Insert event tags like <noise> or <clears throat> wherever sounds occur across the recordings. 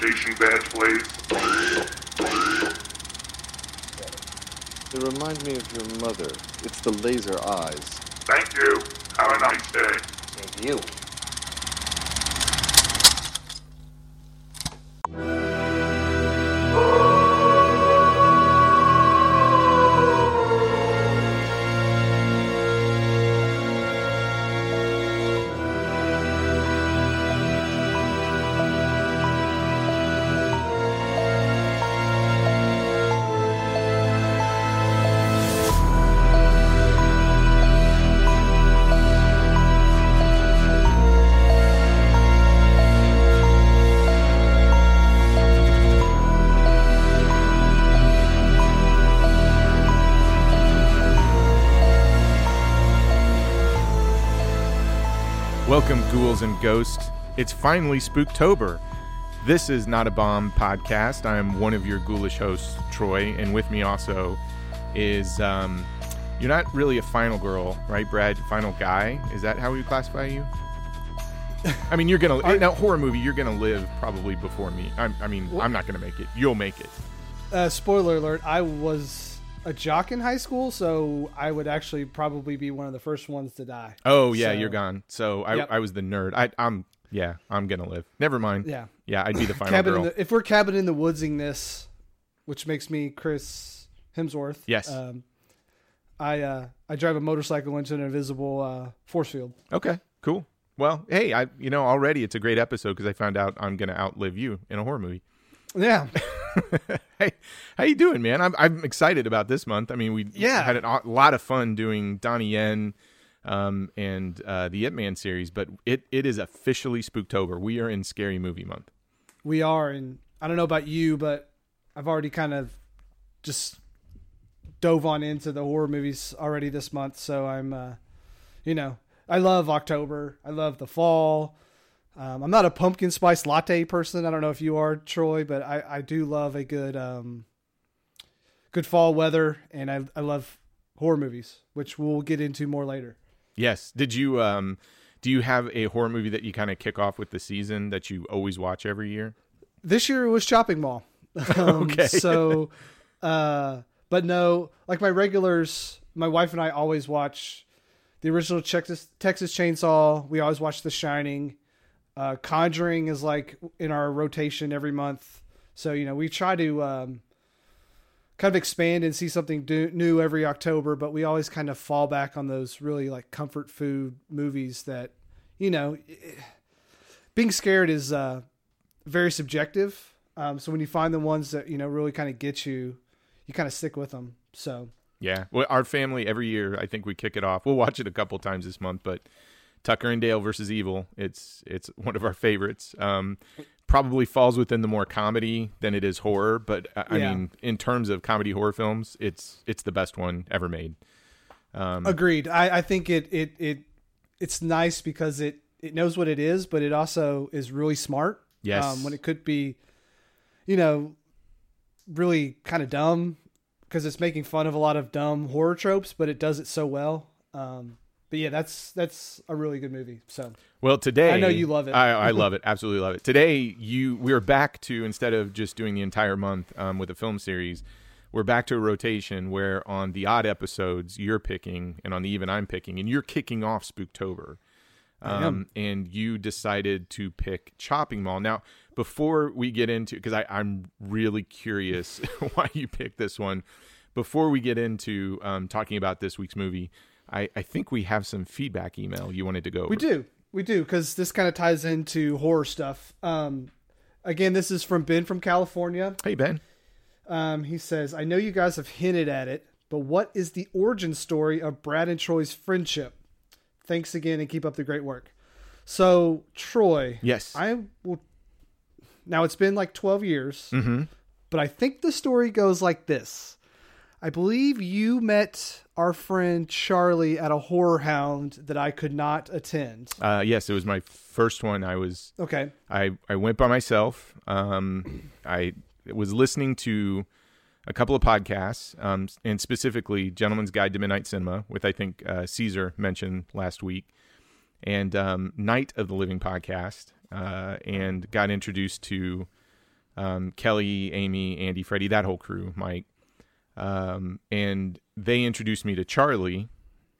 station badge, please? They remind me of your mother. It's the laser eyes. Thank you. Have a nice day. Same to you. And ghosts. It's finally Spooktober. This is Not a Bomb podcast. I'm one of your ghoulish hosts, Troy, and with me also is um, you're not really a final girl, right, Brad? Final guy? Is that how we classify you? I mean, you're gonna in a horror movie. You're gonna live probably before me. I'm, I mean, I'm not gonna make it. You'll make it. Uh, spoiler alert: I was a jock in high school, so I would actually probably be one of the first ones to die. Oh yeah, So- you're gone. So I, Yep. I was the nerd. I, I'm yeah, I'm gonna live. Never mind. Yeah. yeah, I'd be the <laughs> final cabin girl. the, if we're cabin in the woodsing this, which makes me Chris Hemsworth. Yes. Um, I uh, I drive a motorcycle into an invisible uh, force field. Okay, cool. Well, hey, I you know already it's a great episode because I found out I'm gonna outlive you in a horror movie. Yeah. <laughs> hey, how you doing, man? I'm I'm excited about this month. I mean, we Yeah. had a lot of fun doing Donnie Yen um, and uh, the Ip Man series, but it it is officially Spooktober. We are in Scary Movie Month. we are, and I don't know about you, but I've already kind of just dove on into the horror movies already this month. So I'm, uh, you know, I love October. I love the fall. Um, I'm not a pumpkin spice latte person. I don't know if you are, Troy, but I, I do love a good, um, good fall weather, and I, I love horror movies, which we'll get into more later. Yes. Did you um do you have a horror movie that you kind of kick off with the season that you always watch every year? this year it was Chopping Mall. <laughs> Um, Okay. So, uh, but no, like my regulars, my wife and I always watch the original Texas Texas Chainsaw. We always watch The Shining. Uh, Conjuring is like in our rotation every month. So you know we try to um, kind of expand and see something do- new every October, but we always kind of fall back on those really like comfort food movies that you know. Being scared is uh, very subjective. Um, so when you find the ones that you know really kind of get you, you kind of stick with them. So Yeah. Well, our family every year, I think we kick it off. We'll watch it a couple times this month, but Tucker and Dale versus Evil, it's it's one of our favorites. Um, probably falls within the more comedy than it is horror, but I, I mean, in terms of comedy horror films, it's it's the best one ever made. agreed. I, I think it it it it's nice because it it knows what it is, but it also is really smart. Yes. Um, when it could be, you know, really kind of dumb because it's making fun of a lot of dumb horror tropes, but it does it so well. Um, but yeah, that's that's a really good movie. So Well, today I know you love it. I, I love <laughs> it, absolutely love it. Today, you we're back to instead of just doing the entire month um, with a film series, we're back to a rotation where on the odd episodes you're picking, and on the even I'm picking, and you're kicking off Spooktober. Um, and you decided to pick Chopping Mall. Now, before we get into, because I'm really curious <laughs> why you picked this one. Before we get into um, talking about this week's movie, I, I think we have some feedback email you wanted to go. We over. do. We do because this kind of ties into horror stuff. Um, again, this is from Ben from California. Hey Ben. Um, he says, I know you guys have hinted at it, but what is the origin story of Brad and Troy's friendship? Thanks again and keep up the great work. So, Troy, Yes. I will. Now, it's been like 12 years, Mm-hmm. but I think the story goes like this. I believe you met our friend Charlie at a horror hound that I could not attend. Uh, yes, it was my first one. I was Okay. I I went by myself. Um, I was listening to a couple of podcasts, um, and specifically Gentleman's Guide to Midnight Cinema, with I think uh, Caesar mentioned last week, and um, Night of the Living podcast, uh, and got introduced to um, Kelly, Amy, Andy, Freddie, that whole crew, Mike, um, and they introduced me to Charlie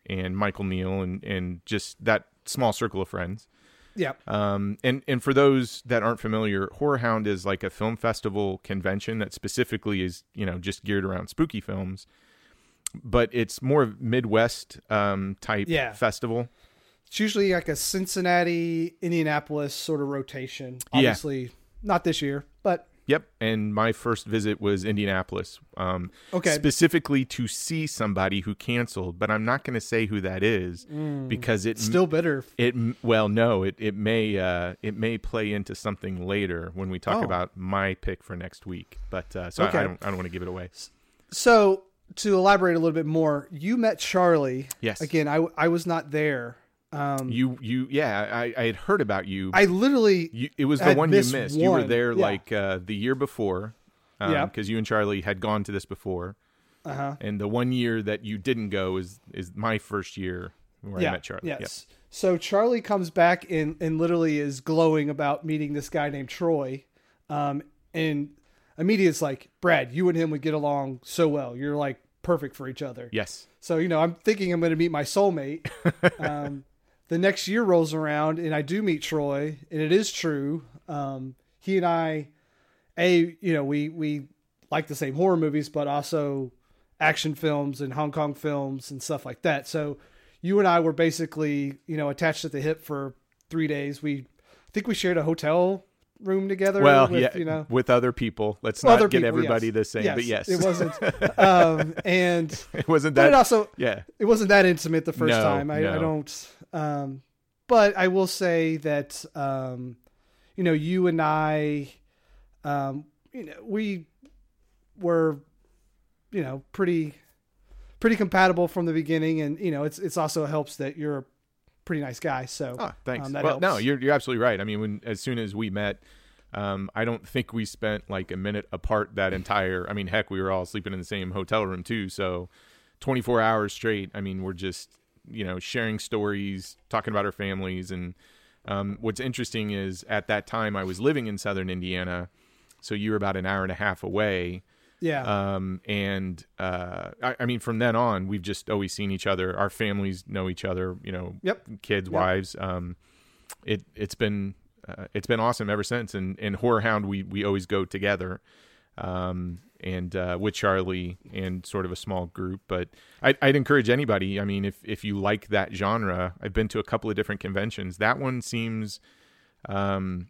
and Michael Neal and and just that small circle of friends. Yeah. Um, and and for those that aren't familiar, Horror Hound is like a film festival convention that specifically is you know just geared around spooky films, but it's more of Midwest um, type Yeah. festival. It's usually like a Cincinnati, Indianapolis sort of rotation. Yeah. Obviously, not this year, but Yep, and my first visit was Indianapolis, um, Okay. specifically to see somebody who canceled. But I'm not going to say who that is because it's still bitter. it well no it it may uh, it may play into something later when we talk Oh. about my pick for next week. But uh, so I- I, Okay. don't I don't want to give it away. So to elaborate a little bit more, you met Charlie. Yes. Again, I I was not there. Um, You you yeah I, I had heard about you. I literally you it was the one you missed missed. You were there Yeah. like uh, the year before. Yeah. because you and Charlie had gone to this before, uh huh. and the one year that you didn't go is is my first year where I met Charlie. Yes. Yep. So Charlie comes back and, and literally is glowing about meeting this guy named Troy. Um, and immediately it's like, Brad, you and him would get along so well. You're like perfect for each other. Yes. So, you know, I'm thinking I'm going to meet my soulmate. <laughs> um, the next year rolls around and I do meet Troy, and it is true. Um, he and I, a you know, we we like the same horror movies, but also action films and Hong Kong films and stuff like that. So you and I were basically you know attached at the hip for three days. We I think we shared a hotel room together. Well, with, yeah, you know, with other people. Let's not get people, everybody yes. the same, but yes, it wasn't. <laughs> um, and <laughs> it wasn't that. it also yeah, it wasn't that intimate the first No, time. I, I don't. Um, but I will say that um, you know you and I, um, you know, we were, you know, pretty pretty compatible from the beginning, and you know, it's it's also helps that you're a pretty nice guy. So Oh, thanks. Um, that well, no, you're you're absolutely right. I mean, when as soon as we met, um, I don't think we spent like a minute apart that entire. I mean, heck, we were all sleeping in the same hotel room too. So, 24 hours straight. I mean, we're just you know sharing stories, talking about our families, and um, what's interesting is at that time I was living in Southern Indiana, so you were about an hour and a half away. Yeah, um, and uh, I, I mean, from then on, we've just always seen each other. Our families know each other. You know, Yep. kids, Yep. wives. Um, it it's been uh, it's been awesome ever since. And and Horror Hound, we we always go together, um, and uh, with Charlie and sort of a small group. But I'd, I'd encourage anybody. I mean, if if you like that genre, I've been to a couple of different conventions. That one seems. Um,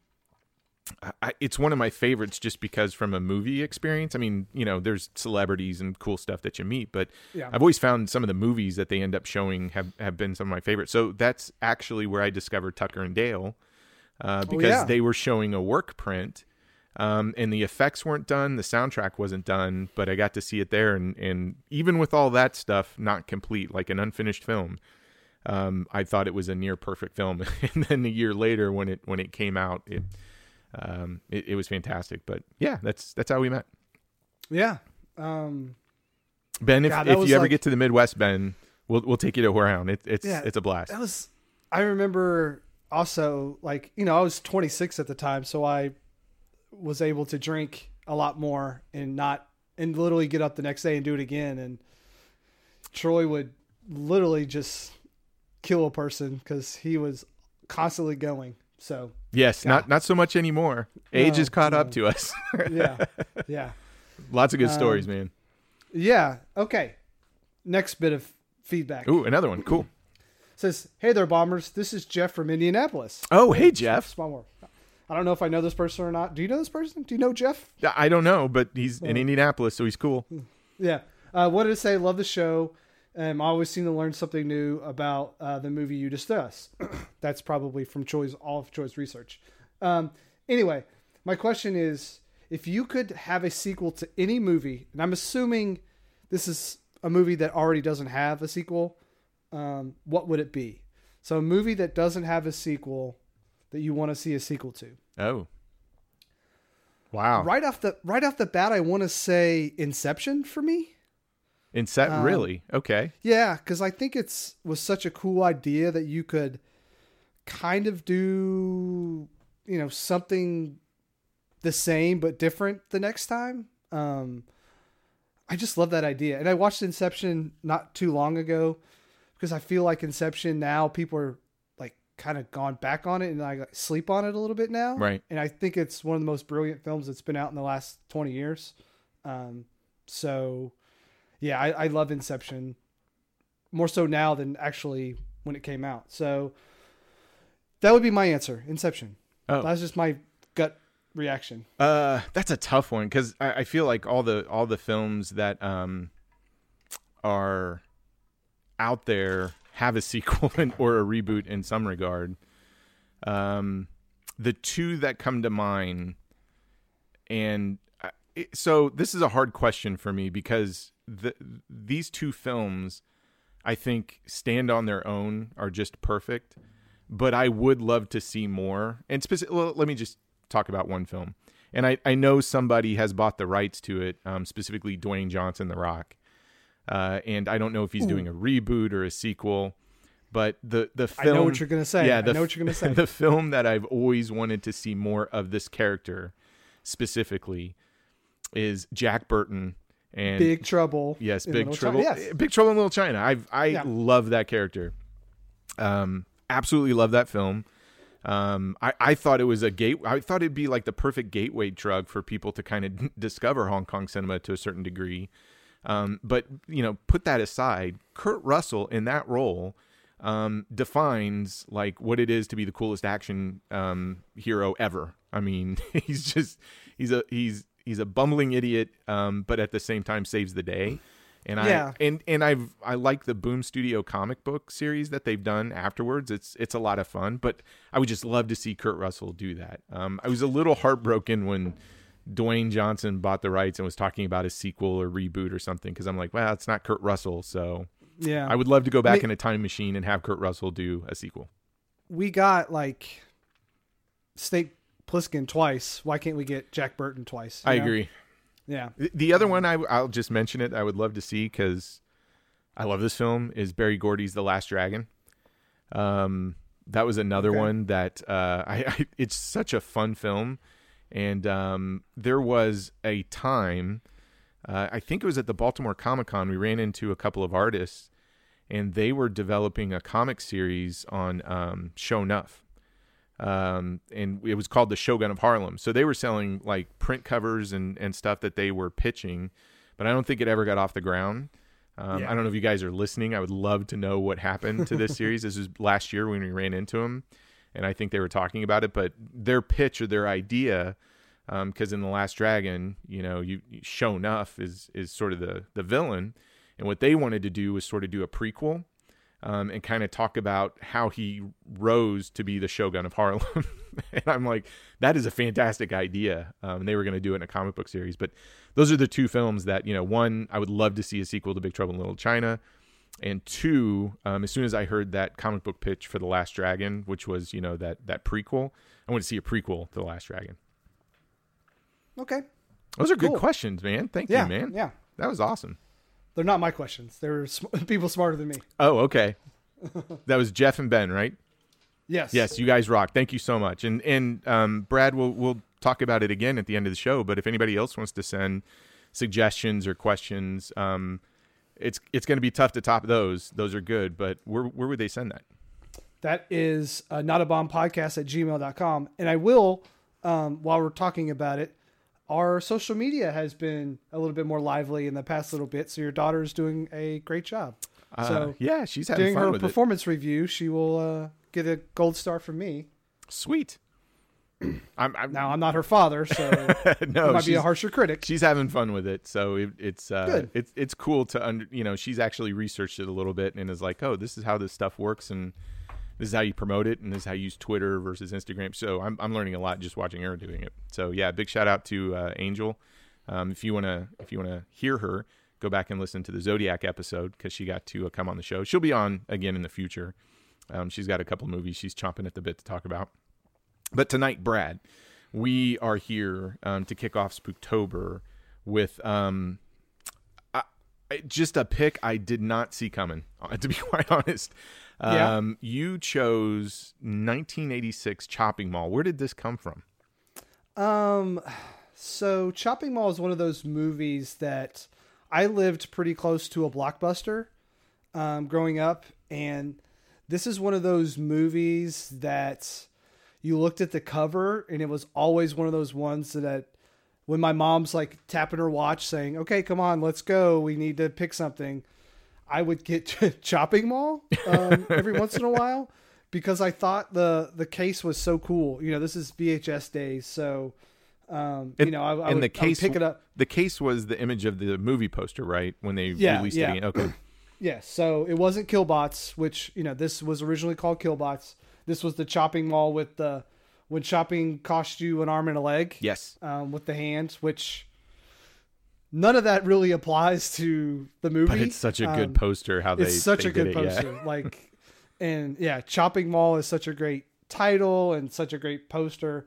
I, it's one of my favorites just because from a movie experience. I mean, you know, there's celebrities and cool stuff that you meet, but Yeah. I've always found some of the movies that they end up showing have, have been some of my favorites. So that's actually where I discovered Tucker and Dale uh, because Oh, yeah. they were showing a work print. Um, and the effects weren't done, the soundtrack wasn't done, but I got to see it there. And, and even with all that stuff not complete, like an unfinished film, um, I thought it was a near perfect film. <laughs> and then a year later, when it when it came out, it um, it, it was fantastic. But yeah, that's that's how we met. yeah. Um, Ben, if, God, if you ever like- get to the Midwest, Ben, we'll we'll take you to Horror Hound. It, it's Yeah. it's a blast. that was i remember also like you know i was 26 at the time so i was able to drink a lot more and not and literally get up the next day and do it again and troy would literally just kill a person because he was constantly going so Yes, not not so much anymore. Age No, has caught up to us. <laughs> yeah yeah <laughs> Lots of good Um, stories, man. yeah okay next bit of feedback Ooh, another one. Cool. says hey there bombers this is jeff from indianapolis Oh, hey Jeff. small world i don't know if i know this person or not do you know this person do you know jeff I don't know, but he's in Indianapolis, so he's cool. Yeah. Uh, did to say, love the show. Um, I always seem to learn something new about uh, the movie you discuss. <clears throat> That's probably from Troy's, all of Troy's research. Um, anyway, my question is, if you could have a sequel to any movie, and I'm assuming this is a movie that already doesn't have a sequel, um, what would it be? So a movie that doesn't have a sequel that you want to see a sequel to. Oh, wow. Right off the right off the bat, I want to say Inception for me. In set, Um, really? Okay. Yeah, because I think it's was such a cool idea that you could kind of do, you know, something the same but different the next time. Um, I just love that idea. And I watched Inception not too long ago because I feel like Inception now people are like kind of gone back on it and I like, sleep on it a little bit now. Right. And I think it's one of the most brilliant films that's been out in the last 20 years. Um, so yeah, I, I love Inception more so now than actually when it came out. So that would be my answer. Inception. Oh. That's just my gut reaction. Uh, that's a tough one because I, I feel like all the all the films that um are out there have a sequel and, or a reboot in some regard. Um, the two that come to mind, and I- it, so this is a hard question for me because the these two films, I think, stand on their own, are just perfect. But I would love to see more. And specific, well, let me just talk about one film. And I, I know somebody has bought the rights to it, um, specifically Dwayne Johnson, The Rock. Uh, and I don't know if he's doing a reboot or a sequel, but the the I know what you're gonna say. Yeah, I know what you're gonna <laughs> say. The film that I've always wanted to see more of this character, specifically, is Jack Burton and Big Trouble. Yes, Big Trouble. China. Yes. Big Trouble in Little China. I I Yeah. love that character. Um, absolutely love that film. Um, I, I thought it was a gate. I thought it'd be like the perfect gateway drug for people to kind of <laughs> discover Hong Kong cinema to a certain degree. Um, but you know, put that aside. Kurt Russell in that role um, defines like what it is to be the coolest action um, hero ever. I mean, <laughs> he's just he's a he's he's a bumbling idiot, um, but at the same time saves the day. And Yeah. I and and I've I like the Boom Studio comic book series that they've done afterwards. It's it's a lot of fun, but I would just love to see Kurt Russell do that. Um, I was a little heartbroken when Dwayne Johnson bought the rights and was talking about a sequel or reboot or something because I'm like, well, it's not Kurt Russell, so Yeah. I would love to go back in a time machine and have Kurt Russell do a sequel. we got like Snake Plissken twice. Why can't we get Jack Burton twice? I know? agree. Yeah. The- The other one I, I'll just mention it. I would love to see because I love this film. Is Berry Gordy's The Last Dragon. Um, that was another Okay. one that uh, <laughs> I, I. It's such a fun film, and um, there was a time. Uh, I think it was at the Baltimore Comic Con. We ran into a couple of artists, and they were developing a comic series on um, Show Nuff um, and it was called the Shogun of Harlem. So they were selling like print covers and and stuff that they were pitching, but I don't think it ever got off the ground. Um, Yeah. I don't know if you guys are listening. I would love to know what happened to this <laughs> series. This was last year when we ran into them, and I think they were talking about it. But their pitch or their idea, because in the Last Dragon, you know, you, you Show Nuff is is sort of the the villain, and what they wanted to do was sort of do a prequel um, and kind of talk about how he rose to be the shogun of Harlem. <laughs> and I'm like, that is a fantastic idea. Um, and they were going to do it in a comic book series. But those are the two films that, you know, one, I would love to see a sequel to Big Trouble in Little China. And two, um, as soon as I heard that comic book pitch for The Last Dragon, which was, you know, that, that prequel, I want to see a prequel to The Last Dragon. Okay. Those are good questions, man. Thank Yeah. you, man. Yeah. That was awesome. They're not my questions. They're sm- <laughs> people smarter than me. Oh, okay. that was Jeff and Ben, right? Yes. Yes, you guys rock. Thank you so much. And and um, Brad, we'll we'll talk about it again at the end of the show. But if anybody else wants to send suggestions or questions, um, it's it's going to be tough to top those. Those are good, but where where would they send that? That is uh, not a bomb podcast at gmail.com. And I will, um, while we're talking about it, our social media has been a little bit more lively in the past little bit. So your daughter's doing a great job. Uh, So yeah, she's having fun her performance review, she will uh, get a gold star from me. Sweet. <clears throat> I'm, I'm Now, I'm not her father, so <laughs> no, I might be a harsher critic. she's having fun with it so it, it's uh Good. it's it's cool to under you know she's actually researched it a little bit and is like oh this is how this stuff works and this is how you promote it and this is how you use twitter versus instagram. So i'm, I'm learning a lot just watching her doing it. So yeah big shout out to uh, angel. Um, if you want to if you want to hear her go back and listen to the zodiac episode because she got to uh, come on the show. She'll be on again in the future. Um, she's got a couple movies she's chomping at the bit to talk about. But tonight, Brad, we are here um, to kick off Spooktober with um, I, just a pick I did not see coming. <laughs> To be quite honest, Yeah. um, you chose 1986 Chopping Mall. Where did this come from? Um, so Chopping Mall is one of those movies that I lived pretty close to a blockbuster um, growing up, and this is one of those movies that you looked at the cover, and it was always one of those ones that when my mom's like tapping her watch saying, "Okay, come on, let's go. We need to pick something." I would get to <laughs> Chopping Mall um, every once in a while because I thought the the case was so cool. You know, this is VHS days, so um, you know, I, I, and would, the case pick it up. The case was the image of the movie poster, right? When they Yeah, released yeah. it. Okay. <clears throat> Yeah, so it wasn't Killbots, which you know this was originally called Killbots. This was the chopping mall with the when chopping cost you an arm and a leg. yes. um, with the hand, which none of that really applies to the movie. But it's such a good Um, poster how they it's such a good did it, yeah. poster. Like, and yeah, Chopping Mall is such a great title and such a great poster.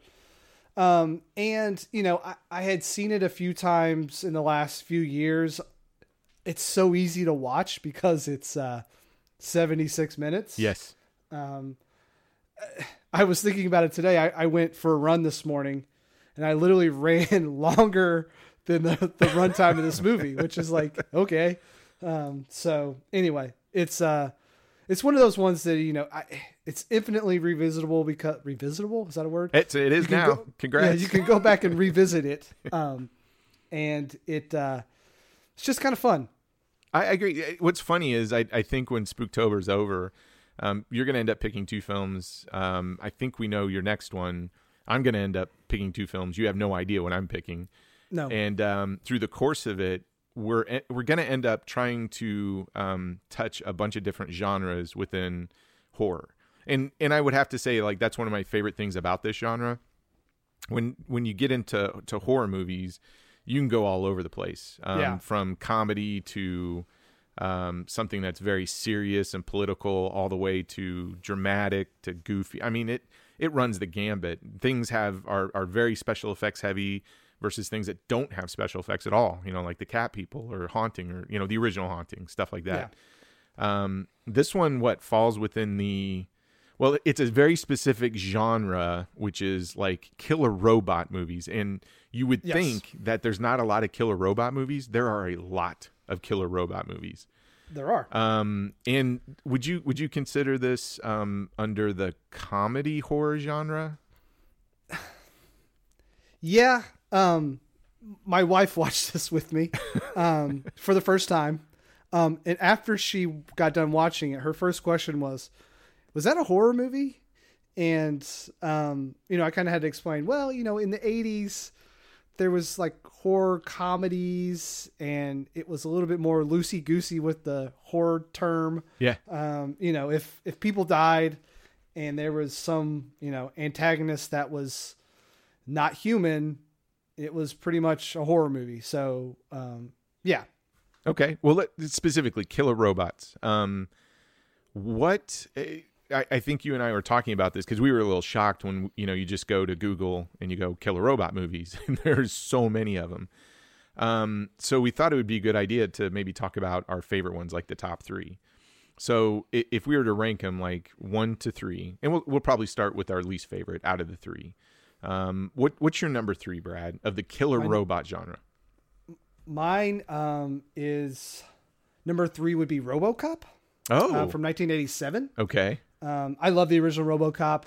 Um, and you know, I, I had seen it a few times in the last few years. It's so easy to watch because it's uh, 76 minutes. Yes. Um, I was thinking about it today. I, I went for a run this morning, and I literally <laughs> ran longer than the, the runtime of this movie, which is like okay. Um, so anyway, it's uh, it's one of those ones that you know, I, it's infinitely revisitable because revisitable is that a word? It's it is now. go- Congrats. Yeah, you can go back and revisit it. Um, and it uh, it's just kind of fun. I I agree. What's funny is I, I think when Spooktober's over, um, you're going to end up picking two films. Um, I think we know your next one. I'm going to end up picking two films. You have no idea what I'm picking. No, And um, through the course of it, we're we're going to end up trying to um, touch a bunch of different genres within horror. And and I would have to say like that's one of my favorite things about this genre. When when you get into to horror movies, you can go all over the place. Um, Yeah. From comedy to um, something that's very serious and political, all the way to dramatic to goofy. I mean, it it runs the gambit. Things have are are very special effects heavy versus things that don't have special effects at all. You know, like the cat people or haunting or you know the original haunting stuff like that. Um, this one, what falls within the well, it's a very specific genre, which is like killer robot movies. And you would Yes. think that there's not a lot of killer robot movies. There are a lot of killer robot movies. there are. Um, and would you would you consider this um, under the comedy horror genre? <sighs> Yeah. Um, my wife <laughs> watched this with me um, for the first time. Um, and after she got done watching it, her first question was, Was that a horror movie? And, um, you know, I kind of had to explain, well, you know, in the 80s, there was like horror comedies and it was a little bit more loosey goosey with the horror term Yeah. um, you know, if if people died and there was some, you know, antagonist that was not human, it was pretty much a horror movie. So, um, yeah, Okay. Well, let, specifically, killer robots. Um, what eh, I, I think you and I were talking about this because we were a little shocked when you know you just go to Google and you go killer robot movies, <laughs> and there's so many of them. Um, so we thought it would be a good idea to maybe talk about our favorite ones, like the top three. So if we were to rank them like one to three, and we'll we'll probably start with our least favorite out of the three. Um, what what's your number three, Brad, of the killer robot genre? mine um, is number three would be RoboCop Oh, uh, from 1987. okay. Um, I love the original RoboCop.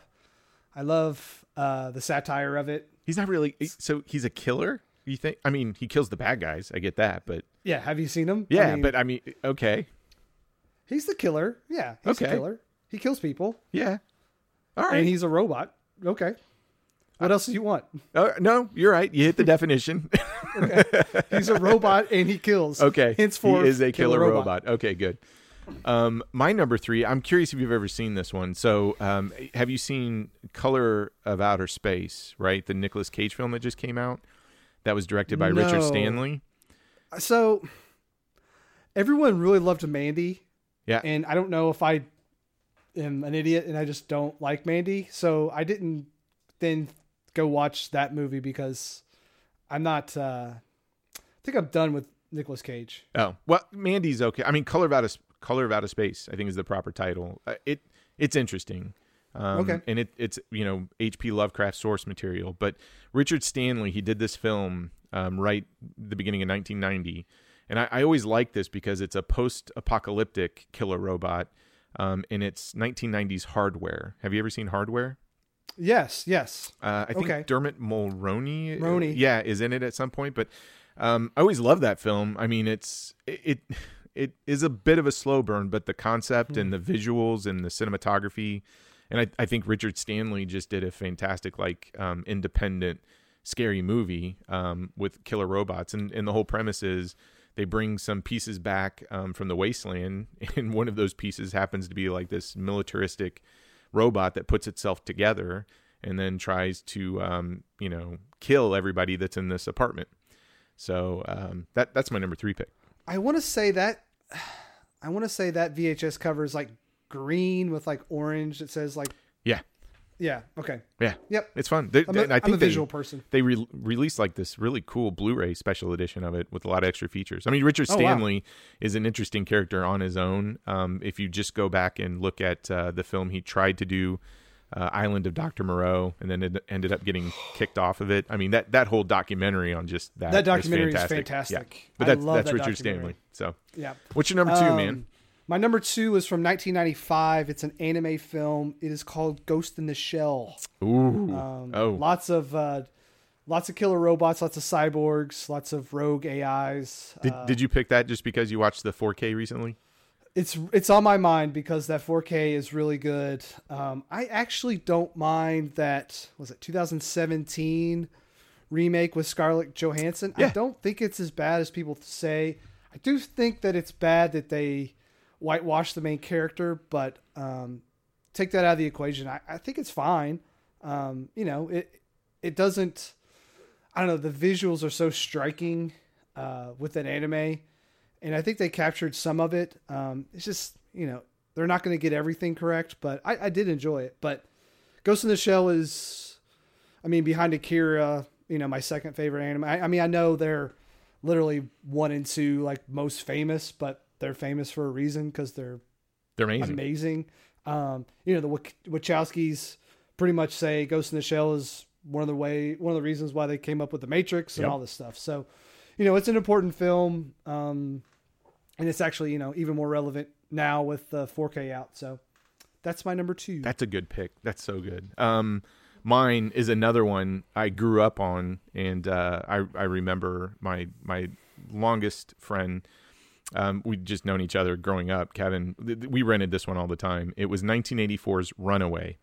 I love uh, the satire of it. He's not really. So he's a killer. You think? I mean, he kills the bad guys. I get that, but Yeah, have you seen him? I yeah, mean, but I mean, okay, he's the killer. Yeah, he's Okay. a killer. He kills people, yeah, All right. and he's a robot. Okay. What else do you want? Uh, no, you're right. You hit the definition. <laughs> He's a robot and he kills. okay, Henceforth, he is a killer, robot. Okay, good. Um, my number three. I'm curious if you've ever seen this one. So, um, have you seen Color of Outer Space? Right, the Nicolas Cage film that just came out. That was directed by Richard Stanley. So everyone really loved Mandy, Yeah. and I don't know if I am an idiot and I just don't like Mandy, so I didn't then go watch that movie because I'm not. Uh, I think I'm done with Nicolas Cage. Oh well, Mandy's okay. I mean, Color of Outer Color of Outer Space, I think is the proper title. Uh, it it's interesting. Um, Okay. And it, it's you know H.P. Lovecraft source material, but Richard Stanley he did this film um, right the beginning of 1990, and I, I always like this because it's a post-apocalyptic killer robot, um, and it's 1990s hardware. Have you ever seen Hardware? Yes, yes. Uh, I think Okay. Dermot Mulroney, Mulroney. yeah, is in it at some point. But um, I always love that film. I mean, it's it, it it is a bit of a slow burn, but the concept and the visuals and the cinematography, and I, I think Richard Stanley just did a fantastic like um, independent scary movie um, with killer robots, and and the whole premise is they bring some pieces back um, from the wasteland, <laughs> and one of those pieces happens to be like this militaristic robot that puts itself together and then tries to um, you know kill everybody that's in this apartment. So um, that that's my number three pick. I want to say that <sighs> I want to say that VHS cover is like green with like orange. It says like Yeah, yeah. Okay. yeah, Yep. it's fun. They, I'm a, I I'm think a they- visual person. they re- released like this really cool Blu-ray special edition of it with a lot of extra features. I mean, Richard Oh, wow. Stanley is an interesting character on his own. Um, if you just go back and look at uh, the film, he tried to do uh, Island of Dr. Moreau, and then it ended up getting <gasps> kicked off of it. I mean, that that whole documentary on just that That documentary is fantastic. fantastic. Yeah. But I that's that's that Richard. Stanley. So, Yeah. what's your number two, man? My number two is from 1995. It's an anime film. It is called Ghost in the Shell. Ooh, Um, oh, lots of uh, lots of killer robots, lots of cyborgs, lots of rogue AIs. did Uh, did you pick that just because you watched the 4K recently? it's it's on my mind because that 4K is really good. Um, I actually don't mind that. Was it 2017 remake with Scarlett Johansson? I don't think it's as bad as people say. I do think that it's bad that they whitewash the main character, but um, take that out of the equation. I, I think it's fine. Um, you know, it it doesn't. I don't know. The visuals are so striking uh, with an anime, and I think they captured some of it. Um, it's just you know they're not going to get everything correct, but I, I did enjoy it. But Ghost in the Shell is, I mean, behind Akira, you know, my second favorite anime. I, I mean, I know they're literally one and two like most famous, but they're famous for a reason because they're They're amazing. amazing. Um, you know, the Wachowskis pretty much say Ghost in the Shell is one of the way one of the reasons why they came up with the Matrix and Yep. all this stuff. So, you know, it's an important film, um, and it's actually you know even more relevant now with the 4K out. So, that's my number two. That's a good pick. That's so good. Um, mine is another one I grew up on, and uh, I I remember my my longest friend. Um, we'd just known each other growing up. Kevin, th- we rented this one all the time. It was 1984's Runaway,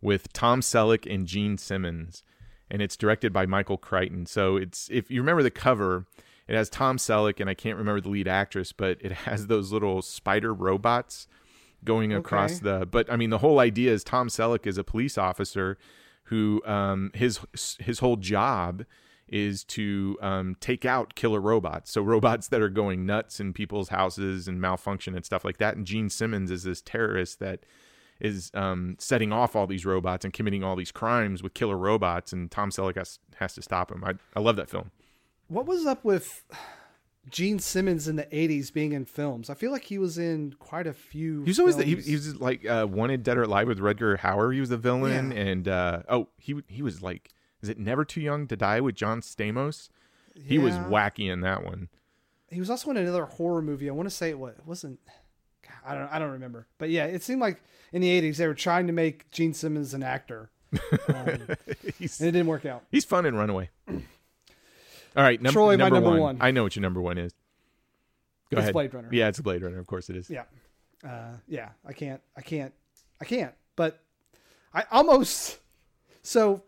with Tom Selleck and Gene Simmons, and it's directed by Michael Crichton. So it's if you remember the cover, it has Tom Selleck and I can't remember the lead actress, but it <laughs> has those little spider robots going across Okay. the. But I mean, the whole idea is Tom Selleck is a police officer who um, his his whole job is to um, take out killer robots. So robots that are going nuts in people's houses and malfunction and stuff like that. And Gene Simmons is this terrorist that is um, setting off all these robots and committing all these crimes with killer robots. And Tom Selleck has, has to stop him. I, I love that film. what was up with Gene Simmons in the 80s being in films? I feel like he was in quite a few. He was always the, he, he was like uh, wanted dead or alive with Rutger Hauer. He was the villain, Yeah. and uh, oh, he he was like, is it Never Too Young to Die with John Stamos? He was wacky in that one. He was also in another horror movie. I want to say it, what, it wasn't. God, I don't. I don't remember. But yeah, it seemed like in the 80s they were trying to make Gene Simmons an actor, um, <laughs> and it didn't work out. he's fun in Runaway. <clears throat> All right, num- Troy, my number, number one. one. I know what your number one is. Go It's ahead. Blade Runner. Yeah, it's Blade Runner. Of course it is. Yeah. Uh, yeah. I can't. I can't. I can't. But I almost. So.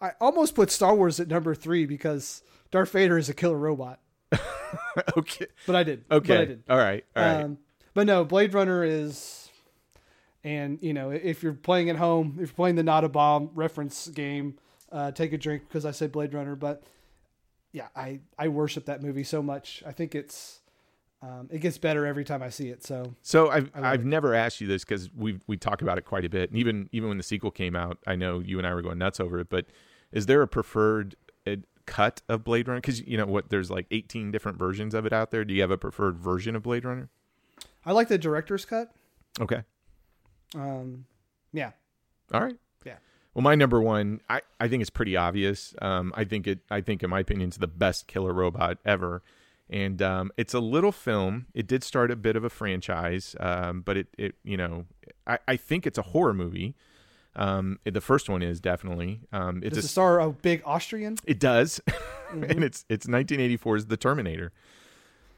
I almost put Star Wars at number three because Darth Vader is a killer robot, <laughs> okay. but I did. Okay. But I did. All right. All right. Um, but no, Blade Runner is, and you know, if you're playing at home, if you're playing the Not a Bomb reference game, uh, take a drink because I said Blade Runner. But yeah, I I worship that movie so much. I think it's um, it gets better every time I see it. So So I've I've it. never asked you this because we we talk about it quite a bit, and even even when the sequel came out, I know you and I were going nuts over it. But is there a preferred uh, cut of Blade Runner? Because you know what, there's like 18 different versions of it out there. Do you have a preferred version of Blade Runner? I like the director's cut. Okay. Um, Yeah. All right. Yeah. Well, my number one, I, I think it's pretty obvious. Um, I think it. I think, in my opinion, it's the best killer robot ever, and um, it's a little film. It did start a bit of a franchise, um, but it, it, you know, I, I think it's a horror movie. Um, the first one is definitely. Um, it's Does a, it star a big Austrian? it does, <laughs> and it's it's 1984's The Terminator.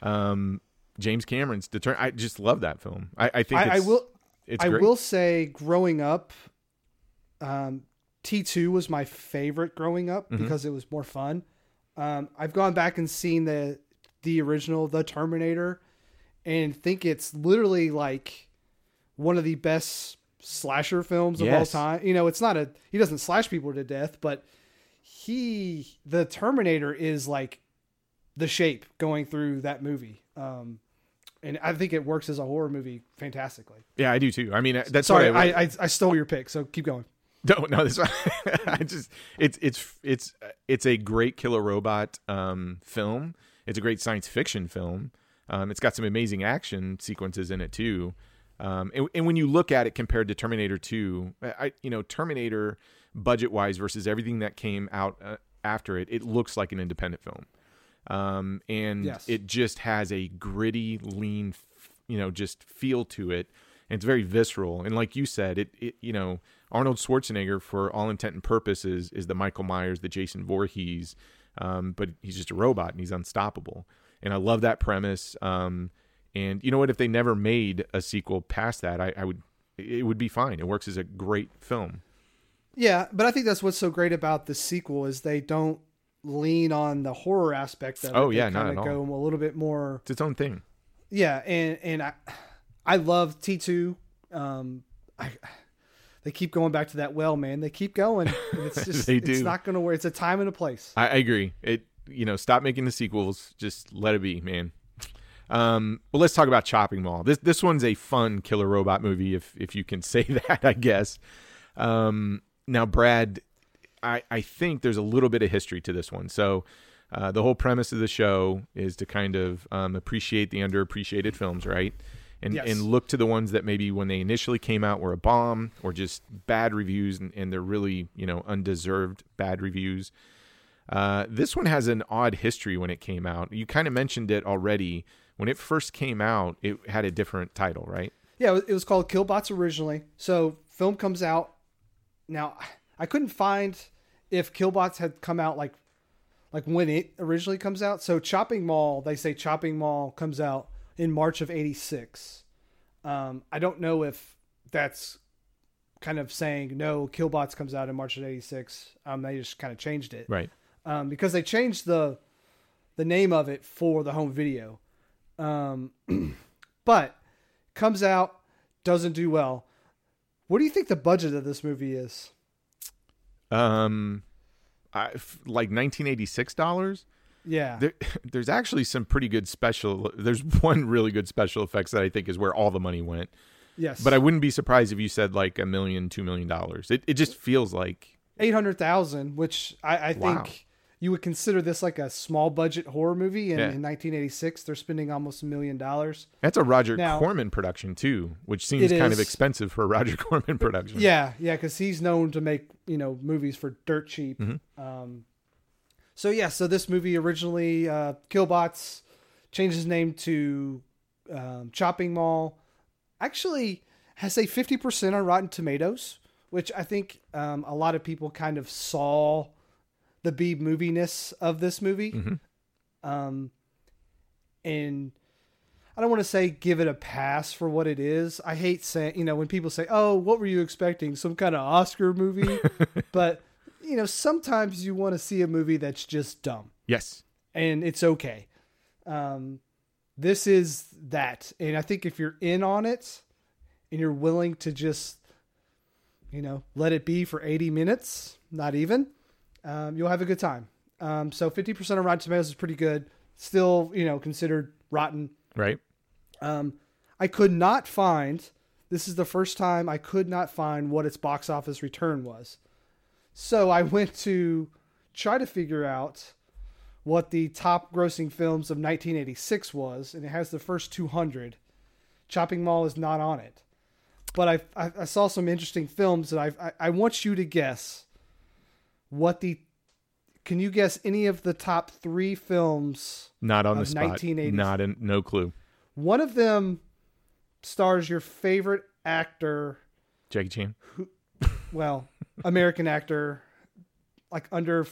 Um, James Cameron's Deter- I just love that film. I, I think I, I will. It's I great. will say, growing up, um, T two was my favorite growing up Mhm. because it was more fun. Um, I've gone back and seen the the original, The Terminator, and think it's literally like one of the best slasher films of all time. You know, it's not a he doesn't slash people to death, but he the Terminator is like the shape going through that movie. Um, and I think it works as a horror movie fantastically. Yeah, I do too. I mean, that's Sorry, I, I, I I stole your pick, so keep going. No, no, this <laughs> I just it's it's it's it's a great killer robot um, film. It's a great science fiction film. Um, it's got some amazing action sequences in it too. Um, and, and when you look at it compared to Terminator 2, I you know Terminator budget wise versus everything that came out uh, after it, it looks like an independent film. Um, and Yes. it just has a gritty, lean, f- you know, just feel to it. And it's very visceral. And like you said, it, it you know, Arnold Schwarzenegger, for all intent and purposes, is the Michael Myers, the Jason Voorhees, um, but he's just a robot and he's unstoppable. And I love that premise. Um, and you know what? If they never made a sequel past that, I, I would, it would be fine. It works as a great film. Yeah, but I think that's what's so great about the sequel is they don't lean on the horror aspect of it. Oh, yeah, not at all. Go a little bit more. It's its own thing. Yeah, and and I I love T two. Um, I they keep going back to that well, man. They keep going. <laughs> It's just They do. it's not going to work. It's a time and a place. I, I agree. It you know, stop making the sequels. Just let it be, man. Um, well, let's talk about Chopping Mall. This this one's a fun killer robot movie, if if you can <laughs> say that, I guess. Um, now, Brad, I I think there's a little bit of history to this one. So, uh, the whole premise of the show is to kind of um, appreciate the underappreciated films, right? And Yes. and look to the ones that maybe when they initially came out were a bomb or just bad reviews, and, and they're really you know undeserved bad reviews. Uh, this one has an odd history when it came out. You kind of mentioned it already. When it first came out, it had a different title, right? Yeah, it was- called Killbots originally. So film comes out. Now I couldn't find if Killbots had come out like like when it originally comes out. So Chopping Mall, they say Chopping Mall comes out in March of '86. Um, I don't know if that's kind of saying no. Killbots comes out in March of '86. Um, they just kind of changed it Right. um, because they changed the the name of it for the home video. Um, <clears throat> but comes out doesn't do well. What do you think the budget of this movie is? Um, I, like 1986 dollars. Yeah, There, <laughs> there's actually some pretty good special. There's <laughs> one really good special effects that I think is where all the money went. yes, But I wouldn't be surprised if you said like a million, two million dollars. It it just feels like eight hundred thousand, which I, I Wow. think you would consider this like a small budget horror movie. And Yeah. in 1986, they're spending almost a million dollars. that's a Roger Now- Corman production too, which seems kind of expensive for a Roger <laughs> Corman production. Yeah, yeah, because he's known to make you know movies for dirt cheap. Mhm. Um, so yeah, so this movie originally, uh, Killbots, changed his name to um, Chopping Mall. Actually, has a fifty percent on Rotten Tomatoes, which I think um, a lot of people kind of saw the B moviness of this movie. Mhm. Um, and I don't want to say give it a pass for what it is. I hate saying, you know, when people say, "Oh, what were you expecting? Some kind of Oscar movie?" <laughs> but you know, sometimes you want to see a movie that's just dumb, Yes. and it's okay. Um, this is that, and I think if you're in on it, and you're willing to just, you know, let it be for 80 minutes, not even, um, you'll have a good time. Um, so 50% of Rotten Tomatoes is pretty good. Still, you know, considered rotten. Right. Um, I could not find. This is the first time I could not find what its box office return was. So I <laughs> went to try to figure out what the top grossing films of 1986 was, and it has the first 200. Chopping Mall is not on it. but I, I I saw some interesting films that I I, I want you to guess what the can you guess any of the top three films? Not on the spot. 1980s. Not in, no clue. One of them stars your favorite actor, Jackie Chan. Who, well, American actor, like under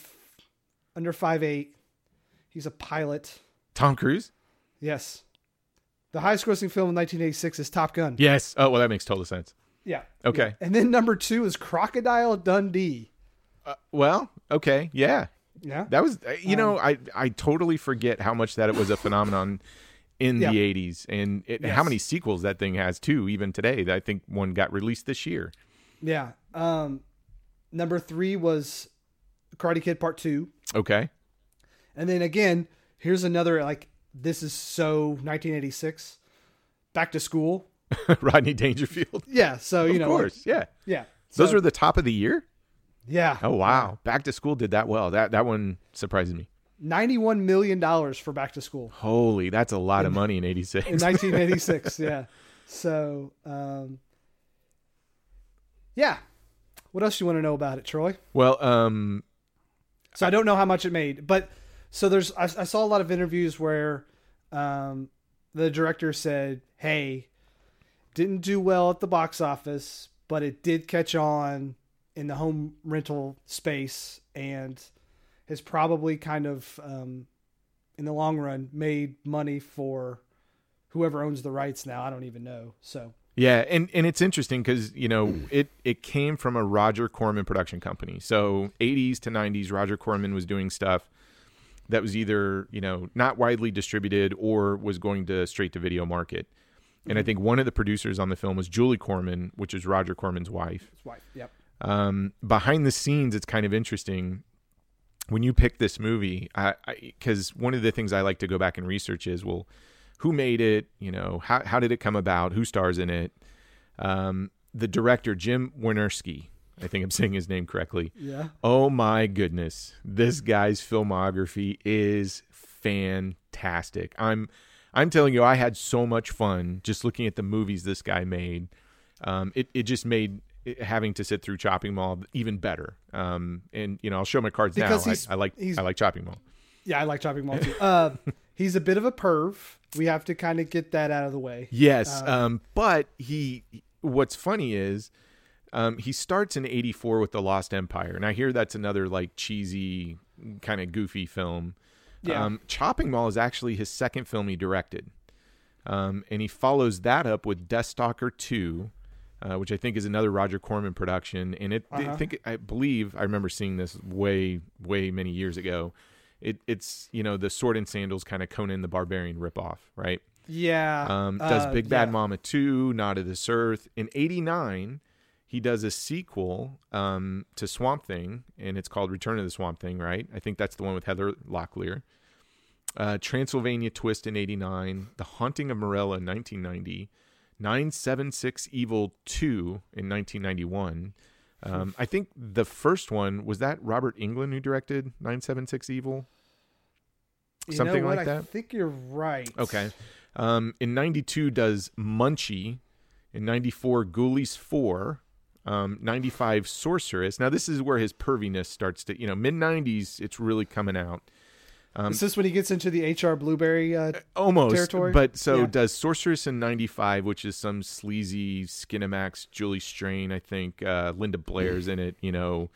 under five eight. He's a pilot. Tom Cruise. Yes. The highest grossing film in 1986 is Top Gun. Yes. Oh well, that makes total sense. Yeah. Okay. And then number two is Crocodile Dundee. Uh, well, okay, yeah. Yeah. That was, uh, you know, Um, I I totally forget how much that it was a phenomenon in Yeah. the '80s, and it, Yes. how many sequels that thing has too. Even today, I think one got released this year. Yeah. Um, number three was Karate Kid Part Two. Okay. And then again, here's another like this is so 1986. Back to school. <laughs> Rodney Dangerfield. Yeah. So you of know, course, yeah. yeah. Those So- are the top of the year. Yeah. Oh wow, Back to School did that well. That that one surprises me. 91 million dollars for Back to School Holy, that's a lot of money in '86. in 1986. <laughs> yeah. So, um, yeah. What else do you want to know about it, Troy? well, um, So I don't know how much it made, but so there's I, I saw a lot of interviews where um, the director said, "Hey, didn't do well at the box office, but it did catch on in the home rental space and has probably kind of um, in the long run made money for whoever owns the rights now. I don't even know. So Yeah, and and it's interesting because you know <clears throat> it it came from a Roger Corman production company. So 80s to 90s, Roger Corman was doing stuff that was either you know not widely distributed or was going to straight to video market. And I think one of the producers on the film was Julie Corman, which is Roger Corman's wife. his wife. Yep. Um, behind the scenes, it's kind of interesting when you pick this movie, because one of the things I like to go back and research is, well, who made it? You know, how how did it come about? Who stars in it? Um, the director Jim Wynorski, I think I'm <laughs> saying his name correctly. Yeah. Oh my goodness, this guy's filmography is fantastic. I'm I'm telling you, I had so much fun just looking at the movies this guy made. Um, it it just made having to sit through Chopping Mall even better. Um, and you know, I'll show my cards Because now. I, I like I like Chopping Mall. Yeah, I like Chopping Mall too. Uh, <laughs> he's a bit of a perv. We have to kind of get that out of the way. Yes, um, but he. What's funny is, um, he starts in '84 with the Lost Empire, and I hear that's another like cheesy, kind of goofy film. Yeah. Um, Chopping Mall is actually his second film he directed, um, and he follows that up with Deathstalker Two, uh, which I think is another Roger Corman production. And it, I Uh-huh. think I believe I remember seeing this way, way many years ago. It, it's you know the Sword and Sandals kind of Conan the Barbarian ripoff, right? Yeah. Um, does uh, Big Bad yeah. Mama 2, Not of This Earth. In 89, he does a sequel um, to Swamp Thing, and it's called Return of the Swamp Thing, right? I think that's the one with Heather Locklear. Uh, Transylvania Twist in 89, The Haunting of Morella in 1990, 976 Evil 2 in 1991. Um, I think the first one was that Robert Englund who directed 976 Evil? You something like I that? I think you're right. Okay. Um, in 92 does Munchie. In 94, Ghoulies 4. Um, 95, Sorceress. Now, this is where his perviness starts to, you know, mid 90s, it's really coming out. Um, Is this when he gets into the HR Blueberry? Uh, Almost. territory? But so Yeah. does Sorceress in 95, which is some sleazy Skinamax, Julie Strain, I think. Uh, Linda Blair's in it, you know,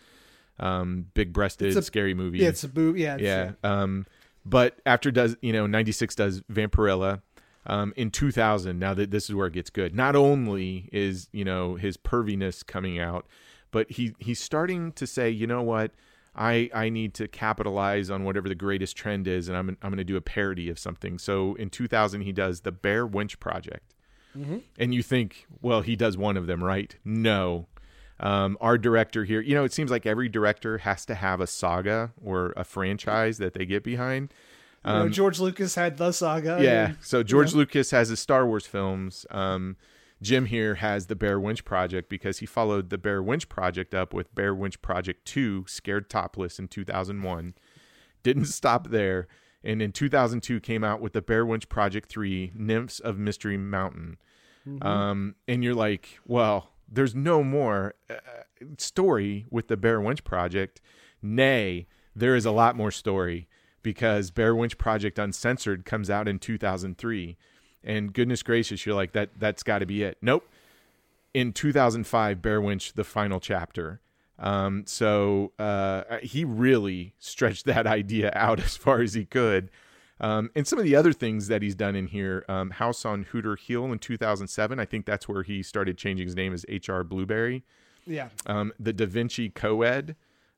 um, big breasted, a- scary movie. yeah, it's a boo. Yeah. It's, yeah. Um, but after does you know ninety six does Vampirella. Um, in 2000, now that this is where it gets good. Not only is you know his perviness coming out, but he he's starting to say, you know what, I I need to capitalize on whatever the greatest trend is, and I'm I'm going to do a parody of something. So in 2000, he does the Bare Wench Project, and you think, well, he does one of them, right? No. Um, our director here, you know, it seems like every director has to have a saga or a franchise that they get behind. You know, George Lucas had the saga. Um, Yeah. and- So George Lucas has his Star Wars films. Um, Jim here has the Bare Wench Project because he followed the Bare Wench Project up with Bare Wench Project 2, Scared Topless in 2001. Didn't stop there. And in 2002 came out with the Bare Wench Project 3, Nymphs of Mystery Mountain. um, and you're like, well, there's no more uh, story with the Bare Wench Project. Nay, there is a lot more story because Bare Wench Project Uncensored comes out in 2003, and goodness gracious, you're like that. That's got to be it. Nope. In 2005, Bare Wench, the final chapter. Um, so uh, he really stretched <laughs> that idea out as far as he could. Um, and some of the other things that he's done in here, um, House on Hooter Hill in 2007, I think that's where he started changing his name as H.R. Blueberry. Yeah. Um, the Da Vinci Coed.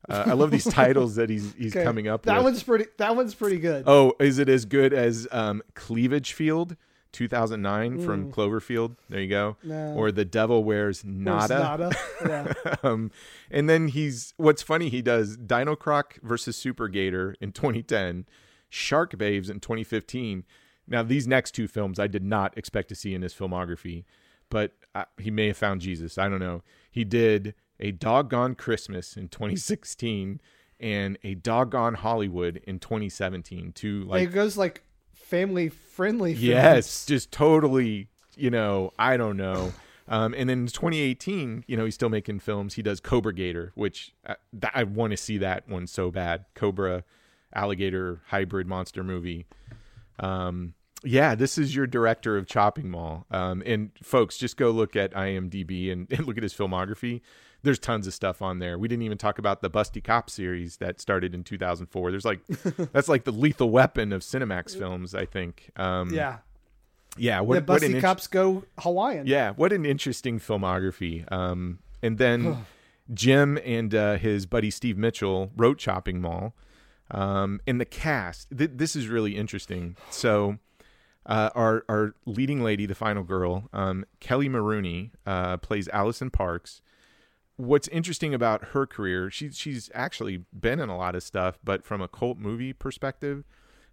Uh, I love these titles that he's he's <laughs> Okay. coming up That with. one's pretty. That one's pretty good. Oh, is it as good as um, Cleavage Field 2009 from Cloverfield? There you go. No. Or The Devil Wears Nada. Nada. Yeah. <laughs> um, and then he's what's funny he does Dino Croc versus Super Gator in 2010, Shark Babes in 2015. Now these next two films I did not expect to see in his filmography, but uh, he may have found Jesus. I don't know. He did a Doggone Christmas in 2016 and a Doggone Hollywood in 2017. Two like it goes like family friendly. Yes, just totally, you know, I don't know. Um, and then in 2018, you know, he's still making films. He does Cobra Gator, which I, th- I want to see that one so bad. Cobra alligator hybrid monster movie. Um, yeah, this is your director of Chopping Mall. Um, and folks, just go look at IMDb and, <laughs> and look at his filmography. There's tons of stuff on there. We didn't even talk about the Busty Cop series that started in 2004. There's like, <laughs> that's like the lethal weapon of Cinemax films, I think. Um, Yeah. yeah. What, what an Busty int- cops go Hawaiian. yeah, what an interesting filmography. Um, and then Jim and uh, his buddy Steve Mitchell wrote Chopping Mall. Um, and the cast, th- this is really interesting. So, uh, our our leading lady, the final girl, um, Kelly Maroney, uh, plays Allison Parks. What's interesting about her career, she's she's actually been in a lot of stuff, but from a cult movie perspective,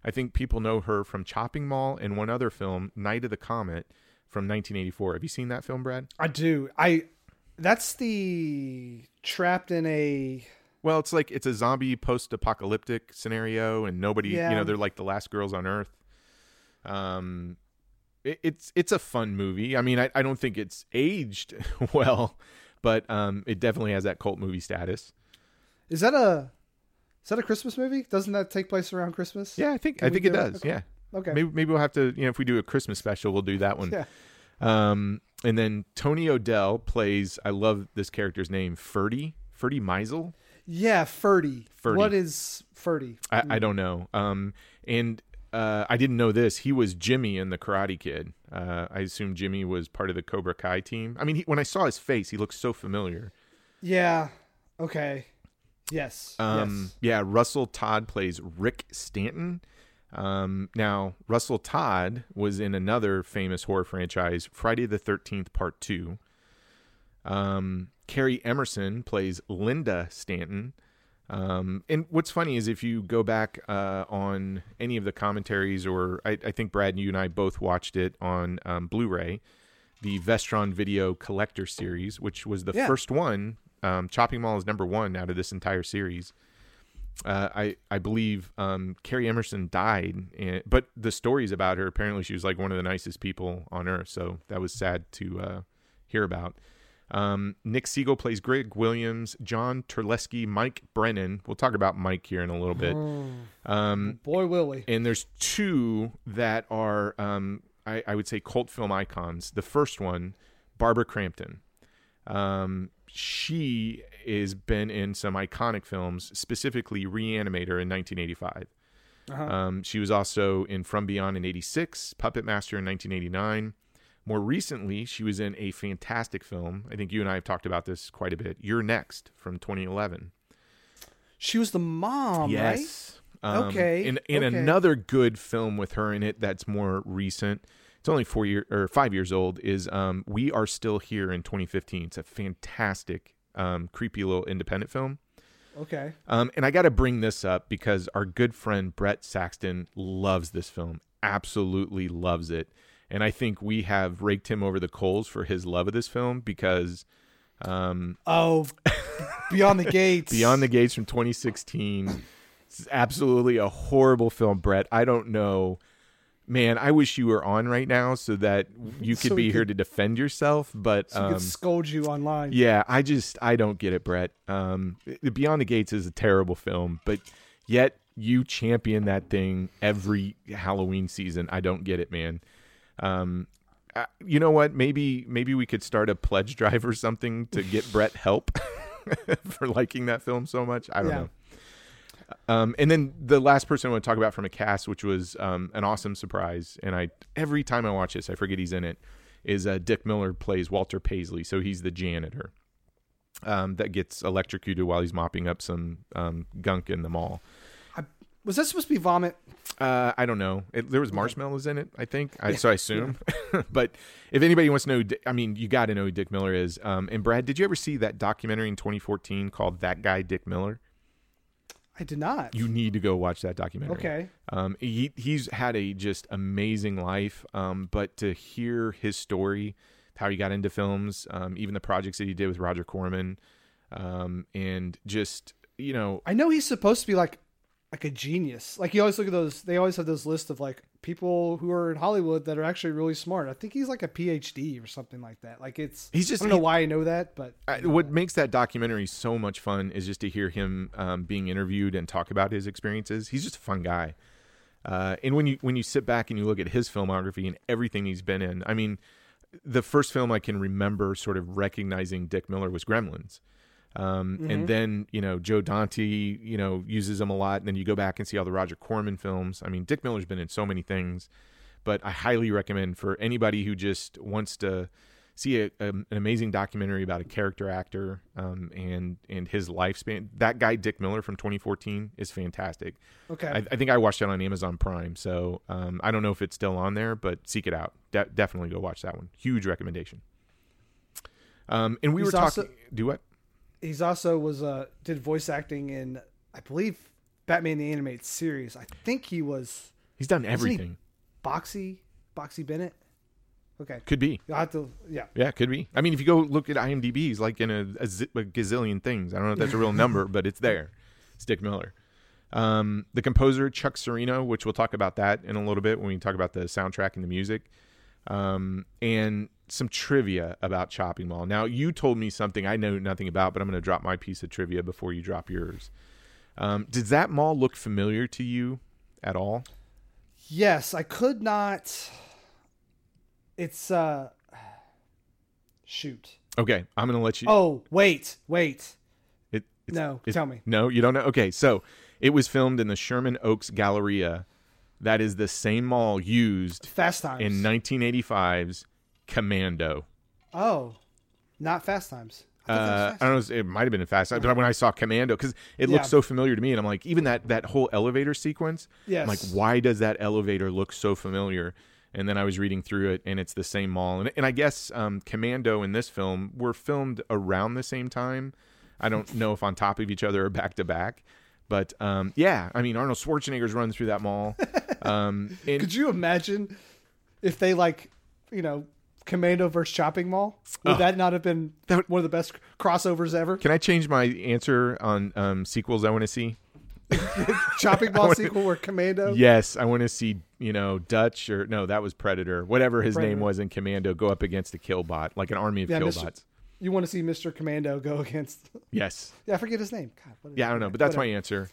I think people know her from Chopping Mall and one other film, Night of the Comet, from 1984. Have you seen that film, Brad? I do. I. That's the trapped in a. Well, it's like it's a zombie post-apocalyptic scenario, and nobody, you know, they're like the last girls on Earth. Um, it, it's it's a fun movie. I mean, I, I don't think it's aged <laughs> well, but um, it definitely has that cult movie status. Is that a? Is that a Christmas movie? Doesn't that take place around Christmas? Yeah, I think Can I think it do it? does. Okay. Yeah, Okay. maybe maybe we'll have to, you know, if we do a Christmas special, we'll do that one. Yeah. Um, and then Tony O'Dell plays. I love this character's name, Ferdy. Ferdy Meisel. Yeah, Ferdy. Ferdy. What is Ferdy? I, I don't know. Um, and uh, I didn't know this. He was Jimmy in the Karate Kid. Uh, I assume Jimmy was part of the Cobra Kai team. I mean, he, when I saw his face, he looked so familiar. Yeah. Okay. Yes. Um, yes. Yeah, Russell Todd plays Rick Stanton. Um, now, Russell Todd was in another famous horror franchise, Friday the 13th, Part 2. Um, Karrie Emerson plays Linda Stanton. Um, and what's funny is if you go back uh, on any of the commentaries, or I, I think Brad, and you and I both watched it on um, Blu-ray, the Vestron Video Collector Series, which was the Yeah. first one. Um, Chopping Mall is number one out of this entire series. Uh, I I believe um, Karrie Emerson died, and, but the stories about her apparently she was like one of the nicest people on earth. So that was sad to uh, hear about. Um, Nick Segal plays Greg Williams, John Terlesky, Mike Brennan. We'll talk about Mike here in a little bit. Um, Boy, Willie. and there's two that are um, I, I would say cult film icons. The first one, Barbara Crampton. Um, she has been in some iconic films, specifically Reanimator in 1985. Uh-huh. Um, she was also in From Beyond in 86, Puppet Master in 1989. More recently, she was in a fantastic film. I think you and I have talked about this quite a bit. You're Next from 2011. She was the mom, right? Yes. Um, Okay, In, and okay. another good film with her in it that's more recent. It's only four year or five years old. Is um, We Are Still Here in 2015. It's a fantastic, um, creepy little independent film. Okay. Um, and I got to bring this up because our good friend Brett Saxton loves this film, absolutely loves it. And I think we have raked him over the coals for his love of this film because um, Oh, Beyond the <laughs> Gates. Beyond the Gates from 2016 is absolutely a horrible film, Brett. I don't know Man, I wish you were on right now so that you could So be here to defend yourself. But So um, could scold you online. yeah, I just I don't get it, Brett. Um, Beyond the Gates is a terrible film, but yet you champion that thing every Halloween season. I don't get it, man. Um, uh, you know what? Maybe maybe we could start a pledge drive or something to get Brett help <laughs> for liking that film so much. I don't Yeah. know. Um, and then the last person I want to talk about from a cast, which was um, an awesome surprise, and I every time I watch this, I forget he's in it. Is uh, Dick Miller plays Walter Paisley, so he's the janitor um, that gets electrocuted while he's mopping up some um, gunk in the mall. Was that supposed to be vomit? Uh, I don't know. It, there was marshmallows in it, I think. I, so I assume. <laughs> but if anybody wants to know, I mean, you got to know who Dick Miller is. Um, and Brad, did you ever see that documentary in 2014 called "That Guy Dick Miller"? I did not. You need to go watch that documentary. okay? Um, he he's had a just amazing life. Um, but to hear his story, how he got into films, um, even the projects that he did with Roger Corman, um, and just you know, I know he's supposed to be like like a genius. Like you always look at those. They always have those lists of like people who are in Hollywood that are actually really smart. I think he's like a PhD or something like that. Like it's. He's just- I don't know he- why I know that, but I, what makes that documentary so much fun is just to hear him um, being interviewed and talk about his experiences. He's just a fun guy. Uh, and when you when you sit back and you look at his filmography and everything he's been in, I mean, the first film I can remember sort of recognizing Dick Miller was Gremlins. Um, And then you know Joe Dante, you know, uses him a lot. And then you go back and see all the Roger Corman films. I mean, Dick Miller's been in so many things, but I highly recommend for anybody who just wants to see a, a, an amazing documentary about a character actor um, and and his lifespan. That guy Dick Miller from 2014 is fantastic. okay. I, I think I watched it on Amazon Prime, so um, I don't know if it's still on there, but seek it out. De- definitely go watch that one. Huge recommendation. Um, and we He's were talking. also- do what? He's also was uh did voice acting in I believe Batman the animated series. I think he was He's done he- everything. Boxy Boxy Bennett. Okay. Could be. I'll have to yeah. Yeah, could be. I mean, if you go look at IMDb, he's like in a, a, zi- a gazillion things. I don't know if that's a real <laughs> number, but it's there. It's Dick Miller. Um, the composer Chuck Cirino, which we'll talk about that in a little bit when we talk about the soundtrack and the music, um, and some trivia about Chopping Mall. Now, you told me something I know nothing about, but I'm going to drop my piece of trivia before you drop yours. Um, does that mall look familiar to you at all? Yes, I could not it's uh shoot. Okay, I'm going to let you. Oh, wait, wait. It, it's- No, it- tell me. No, you don't know. Okay, so it was filmed in the Sherman Oaks Galleria. That is the same mall used Fast Times. in 1985's Commando. oh, not Fast Times. I Uh, Fast I don't know. It might have been in Fast. Times, But when I saw Commando, because it Yeah. looked so familiar to me, and I'm like, even that that whole elevator sequence. Yes. I'm like, why does that elevator look so familiar? And then I was reading through it, and it's the same mall. And, and I guess um, Commando and this film were filmed around the same time. I don't know if on top of each other or back to back, but um, yeah, I mean Arnold Schwarzenegger's running through that mall. <laughs> Um, and Could you imagine if they like, you know, Commando versus Chopping Mall? Would that not have been would- one of the best crossovers ever? can I change my answer on um, sequels I want to see? <laughs> Chopping Mall <laughs> sequel where Commando? Yes, I want to see you know Dutch or no, that was Predator, whatever his name was in Commando, go up against a killbot, like an army of Yeah, Mr. killbots. You want to see Mr. Commando go against? <laughs> Yes, Yeah, I forget his name. God, what is yeah, I don't know, but that's my answer.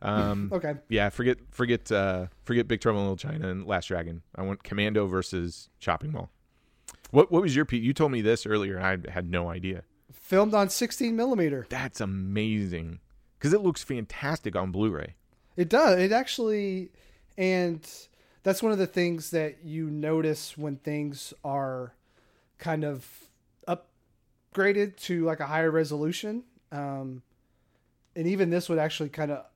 Um, Okay. yeah, forget forget uh, forget Big Trouble in Little China and Last Dragon. I want Commando versus Shopping Mall. What what was your Pete? You told me this earlier, and I had no idea. Filmed on 16 millimeter. That's amazing because it looks fantastic on Blu-ray. It does. It actually, and that's one of the things that you notice when things are kind of upgraded to like a higher resolution. Um, and even this would actually kind of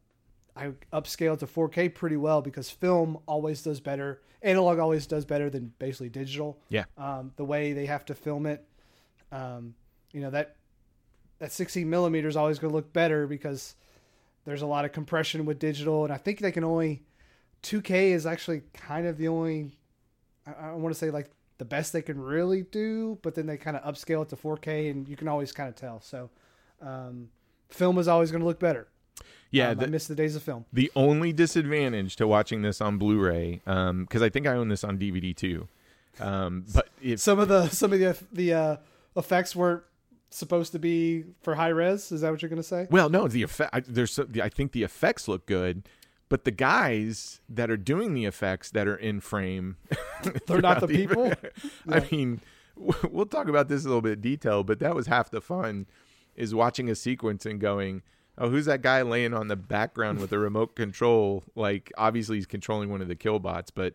I upscale to 4K pretty well because film always does better. Analog always does better than basically digital. Yeah. Um, the way they have to film it, um, you know that that 16 millimeter is always going to look better because there's a lot of compression with digital, and I think they can only 2K is actually kind of the only I, I want to say like the best they can really do, but then they kind of upscale it to 4K, and you can always kind of tell. So, um, film is always going to look better. Yeah, Um, I the- missed the days of film. The only disadvantage to watching this on Blu-ray, because I think I own this on DVD too. Um, but if Some of the some of the the uh, effects weren't supposed to be for high res. Is that what you're going to say? well, no, the effect. I, there's I think the effects look good, but the guys that are doing the effects that are in frame, <laughs> They're not the throughout people. I mean, we'll talk about this a little bit in detail, but that was half the fun, is watching a sequence and going, "Oh, who's that guy laying on the background with a remote control?" Like, obviously, he's controlling one of the killbots, but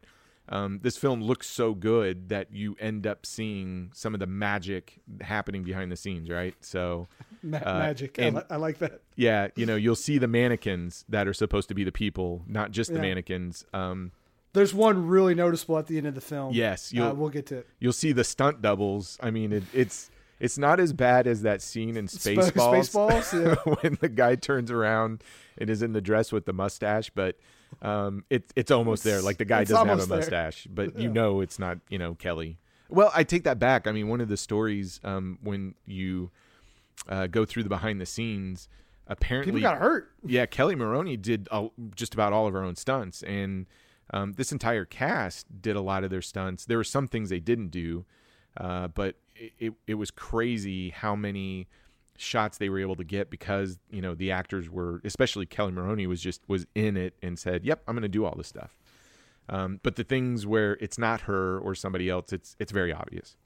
um, this film looks so good that you end up seeing some of the magic happening behind the scenes, right? So, <laughs> Ma- Uh, magic. I, li- I like that. yeah, you know, you'll see the mannequins that are supposed to be the people, not just the Yeah. mannequins. Um, There's one really noticeable at the end of the film. yes, uh, we'll get to it. you'll see the stunt doubles. I mean, it, it's it's not as bad as that scene in Spaceballs, Spaceballs, yeah. <laughs> when the guy turns around and is in the dress with the mustache, but um, it, it's almost there. Like the guy doesn't have a almost there. mustache, but you know it's not you know Kelly. Well, I take that back. I mean, one of the stories um, when you uh, go through the behind the scenes, apparently People got hurt. yeah, Kelly Maroney did all, just about all of her own stunts, and um, this entire cast did a lot of their stunts. There were some things they didn't do, uh, but it, it, was crazy how many shots they were able to get because you know the actors were, especially Kelly Maroney, was just was in it and said, "Yep, I'm going to do all this stuff." Um, but the things where it's not her or somebody else, it's it's very obvious.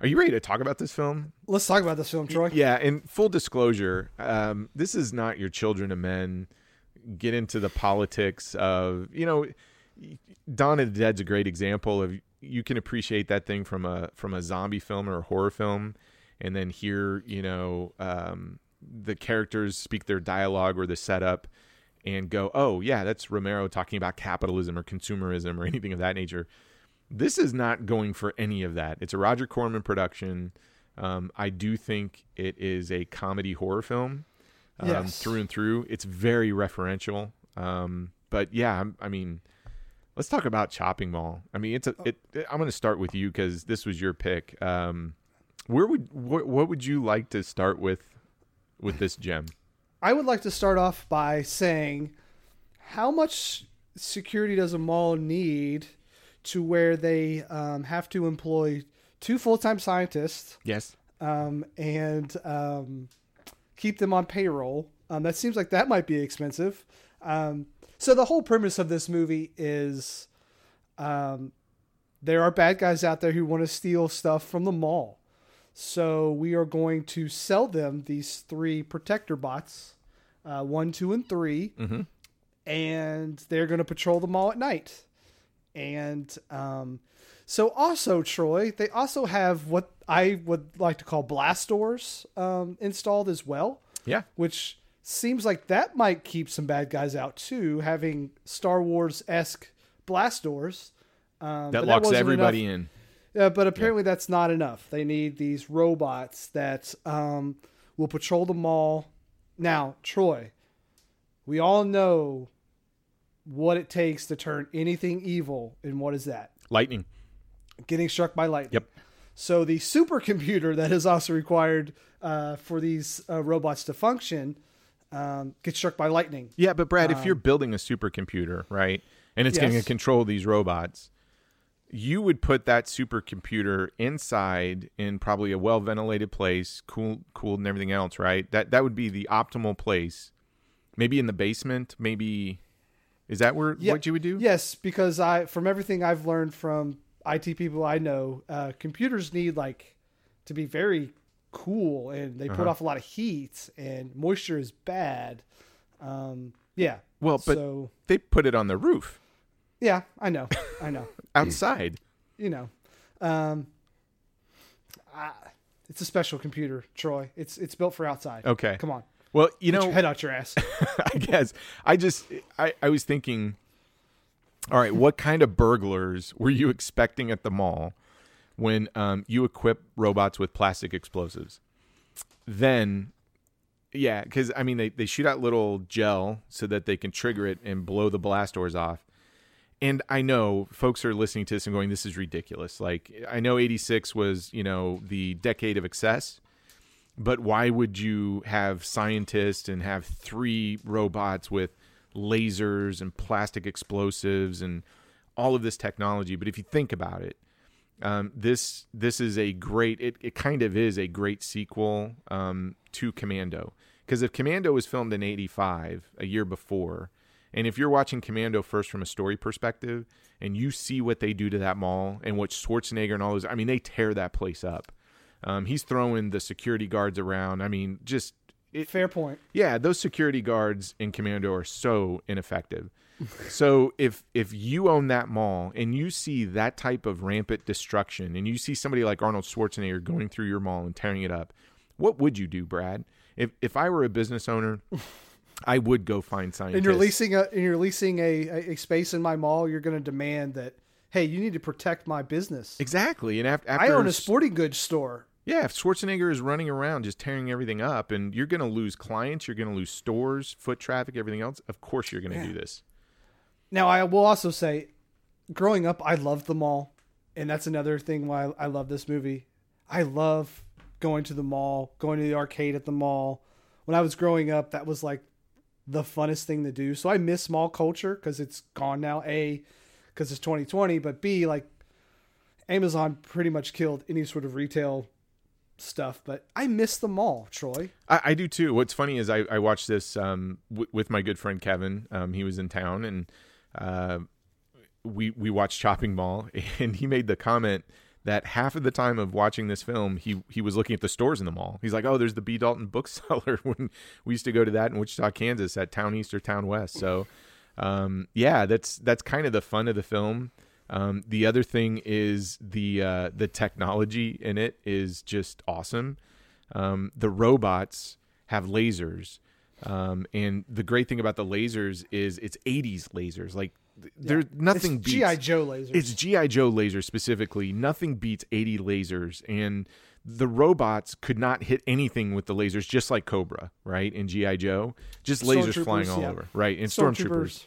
Are you ready to talk about this film? Let's talk about this film, Troy. Yeah, and full disclosure, um, this is not your children of men. Get into the politics of you know, Dawn of the Dead's a great example of you can appreciate that thing from a from a zombie film or a horror film, and then hear you know um, the characters speak their dialogue or the setup, and go, oh yeah, that's Romero talking about capitalism or consumerism or anything of that nature. This is not going for any of that. It's a Roger Corman production. Um, I do think it is a comedy horror film um, Yes. through and through. It's very referential. Um, but yeah, I'm, I mean, let's talk about Chopping Mall. I mean, it's a. It, I'm going to start with you because this was your pick. Um, where would what, what would you like to start with with this gem? I would like to start off by saying how much security does a mall need to where they um, have to employ two full time scientists Yes. um, and um, keep them on payroll? Um, that seems like that might be expensive. So the whole premise of this movie is um, there are bad guys out there who want to steal stuff from the mall. So we are going to sell them these three protector bots, uh, one, two, and 3 Mhm. and they're going to patrol the mall at night. And um, so, also Troy, they also have what I would like to call blast doors um, installed as well, Yeah. which seems like that might keep some bad guys out too. Having Star Wars esque blast doors um, That locks wasn't everybody enough. in. Yeah, but apparently that's not enough. They need these robots that um, will patrol the mall. Now, Troy, we all know what it takes to turn anything evil, and what is that? Lightning. Getting struck by lightning. Yep. So the supercomputer that is also required uh, for these uh, robots to function um, gets struck by lightning. Yeah, but Brad, if you're building a supercomputer, right, and it's going to Um, Yes. control these robots, you would put that supercomputer inside in probably a well ventilated place, cool, cooled, and everything else, right? That that would be the optimal place. Maybe in the basement. Maybe is that where Yeah. what you would do? Yes, because I, from everything I've learned from IT people I know, uh, computers need like to be very cool, and they put Uh-huh. off a lot of heat, and moisture is bad. Um, yeah. Well, but so they put it on the roof yeah, I know, I know. <laughs> outside. you know, um, I, it's a special computer, Troy. It's it's built for outside. Okay. come on, Well, you Get know, head out your ass. <laughs> I guess I just I, I was thinking all right, what kind of burglars were you expecting at the mall when um, you equip robots with plastic explosives? Then yeah, because I mean they, they shoot out little gel so that they can trigger it and blow the blast doors off. And I know folks are listening to this and going, This is ridiculous. Like I know eighty six was, you know, the decade of excess but why would you have scientists and have three robots with lasers and plastic explosives and all of this technology? But if you think about it, um, this this is a great. It, it kind of is a great sequel um, to Commando because if Commando was filmed in '85, a year before, and if you're watching Commando first from a story perspective, and you see what they do to that mall and what Schwarzenegger and all those, I mean, they tear that place up. Um, he's throwing the security guards around. I mean, just it, Fair point. yeah, those security guards in Commando are so ineffective. So if if you own that mall and you see that type of rampant destruction and you see somebody like Arnold Schwarzenegger going through your mall and tearing it up, what would you do, Brad? If if I were a business owner, I would go find scientists. And you're leasing a and you're leasing a, a, a space in my mall. You're going to demand that. Hey, you need to protect my business. exactly. And after, after I own a sporting goods store. Yeah, if Schwarzenegger is running around just tearing everything up, and you're going to lose clients, you're going to lose stores, foot traffic, everything else. Of course, you're going to Yeah. do this. Now, I will also say, growing up, I loved the mall, and that's another thing why I love this movie. I love going to the mall, going to the arcade at the mall. When I was growing up, that was like the funnest thing to do. So I miss mall culture because it's gone now. A, because it's 2020, but B, like Amazon pretty much killed any sort of retail stuff. But I miss the mall, Troy. I, I do too. What's funny is I, I watched this um, w- with my good friend Kevin. Um, he was in town, and uh, we we watched Chopping Mall, <laughs> and he made the comment that half of the time of watching this film, he he was looking at the stores in the mall. He's like, "Oh, there's the B Dalton bookseller." <laughs> when we used to go to that in Wichita, Kansas, at Town East or Town West. So, um, yeah, that's that's kind of the fun of the film. Um, the other thing is the uh, the technology in it is just awesome. Um, the robots have lasers, um, and the great thing about the lasers is it's '80s lasers. Like th- there's nothing It's beats GI Joe lasers. it's GI Joe lasers specifically. Nothing beats 80 lasers, and the robots could not hit anything with the lasers, just like Cobra, right? In GI Joe, just lasers flying all yeah. over, right? And stormtroopers.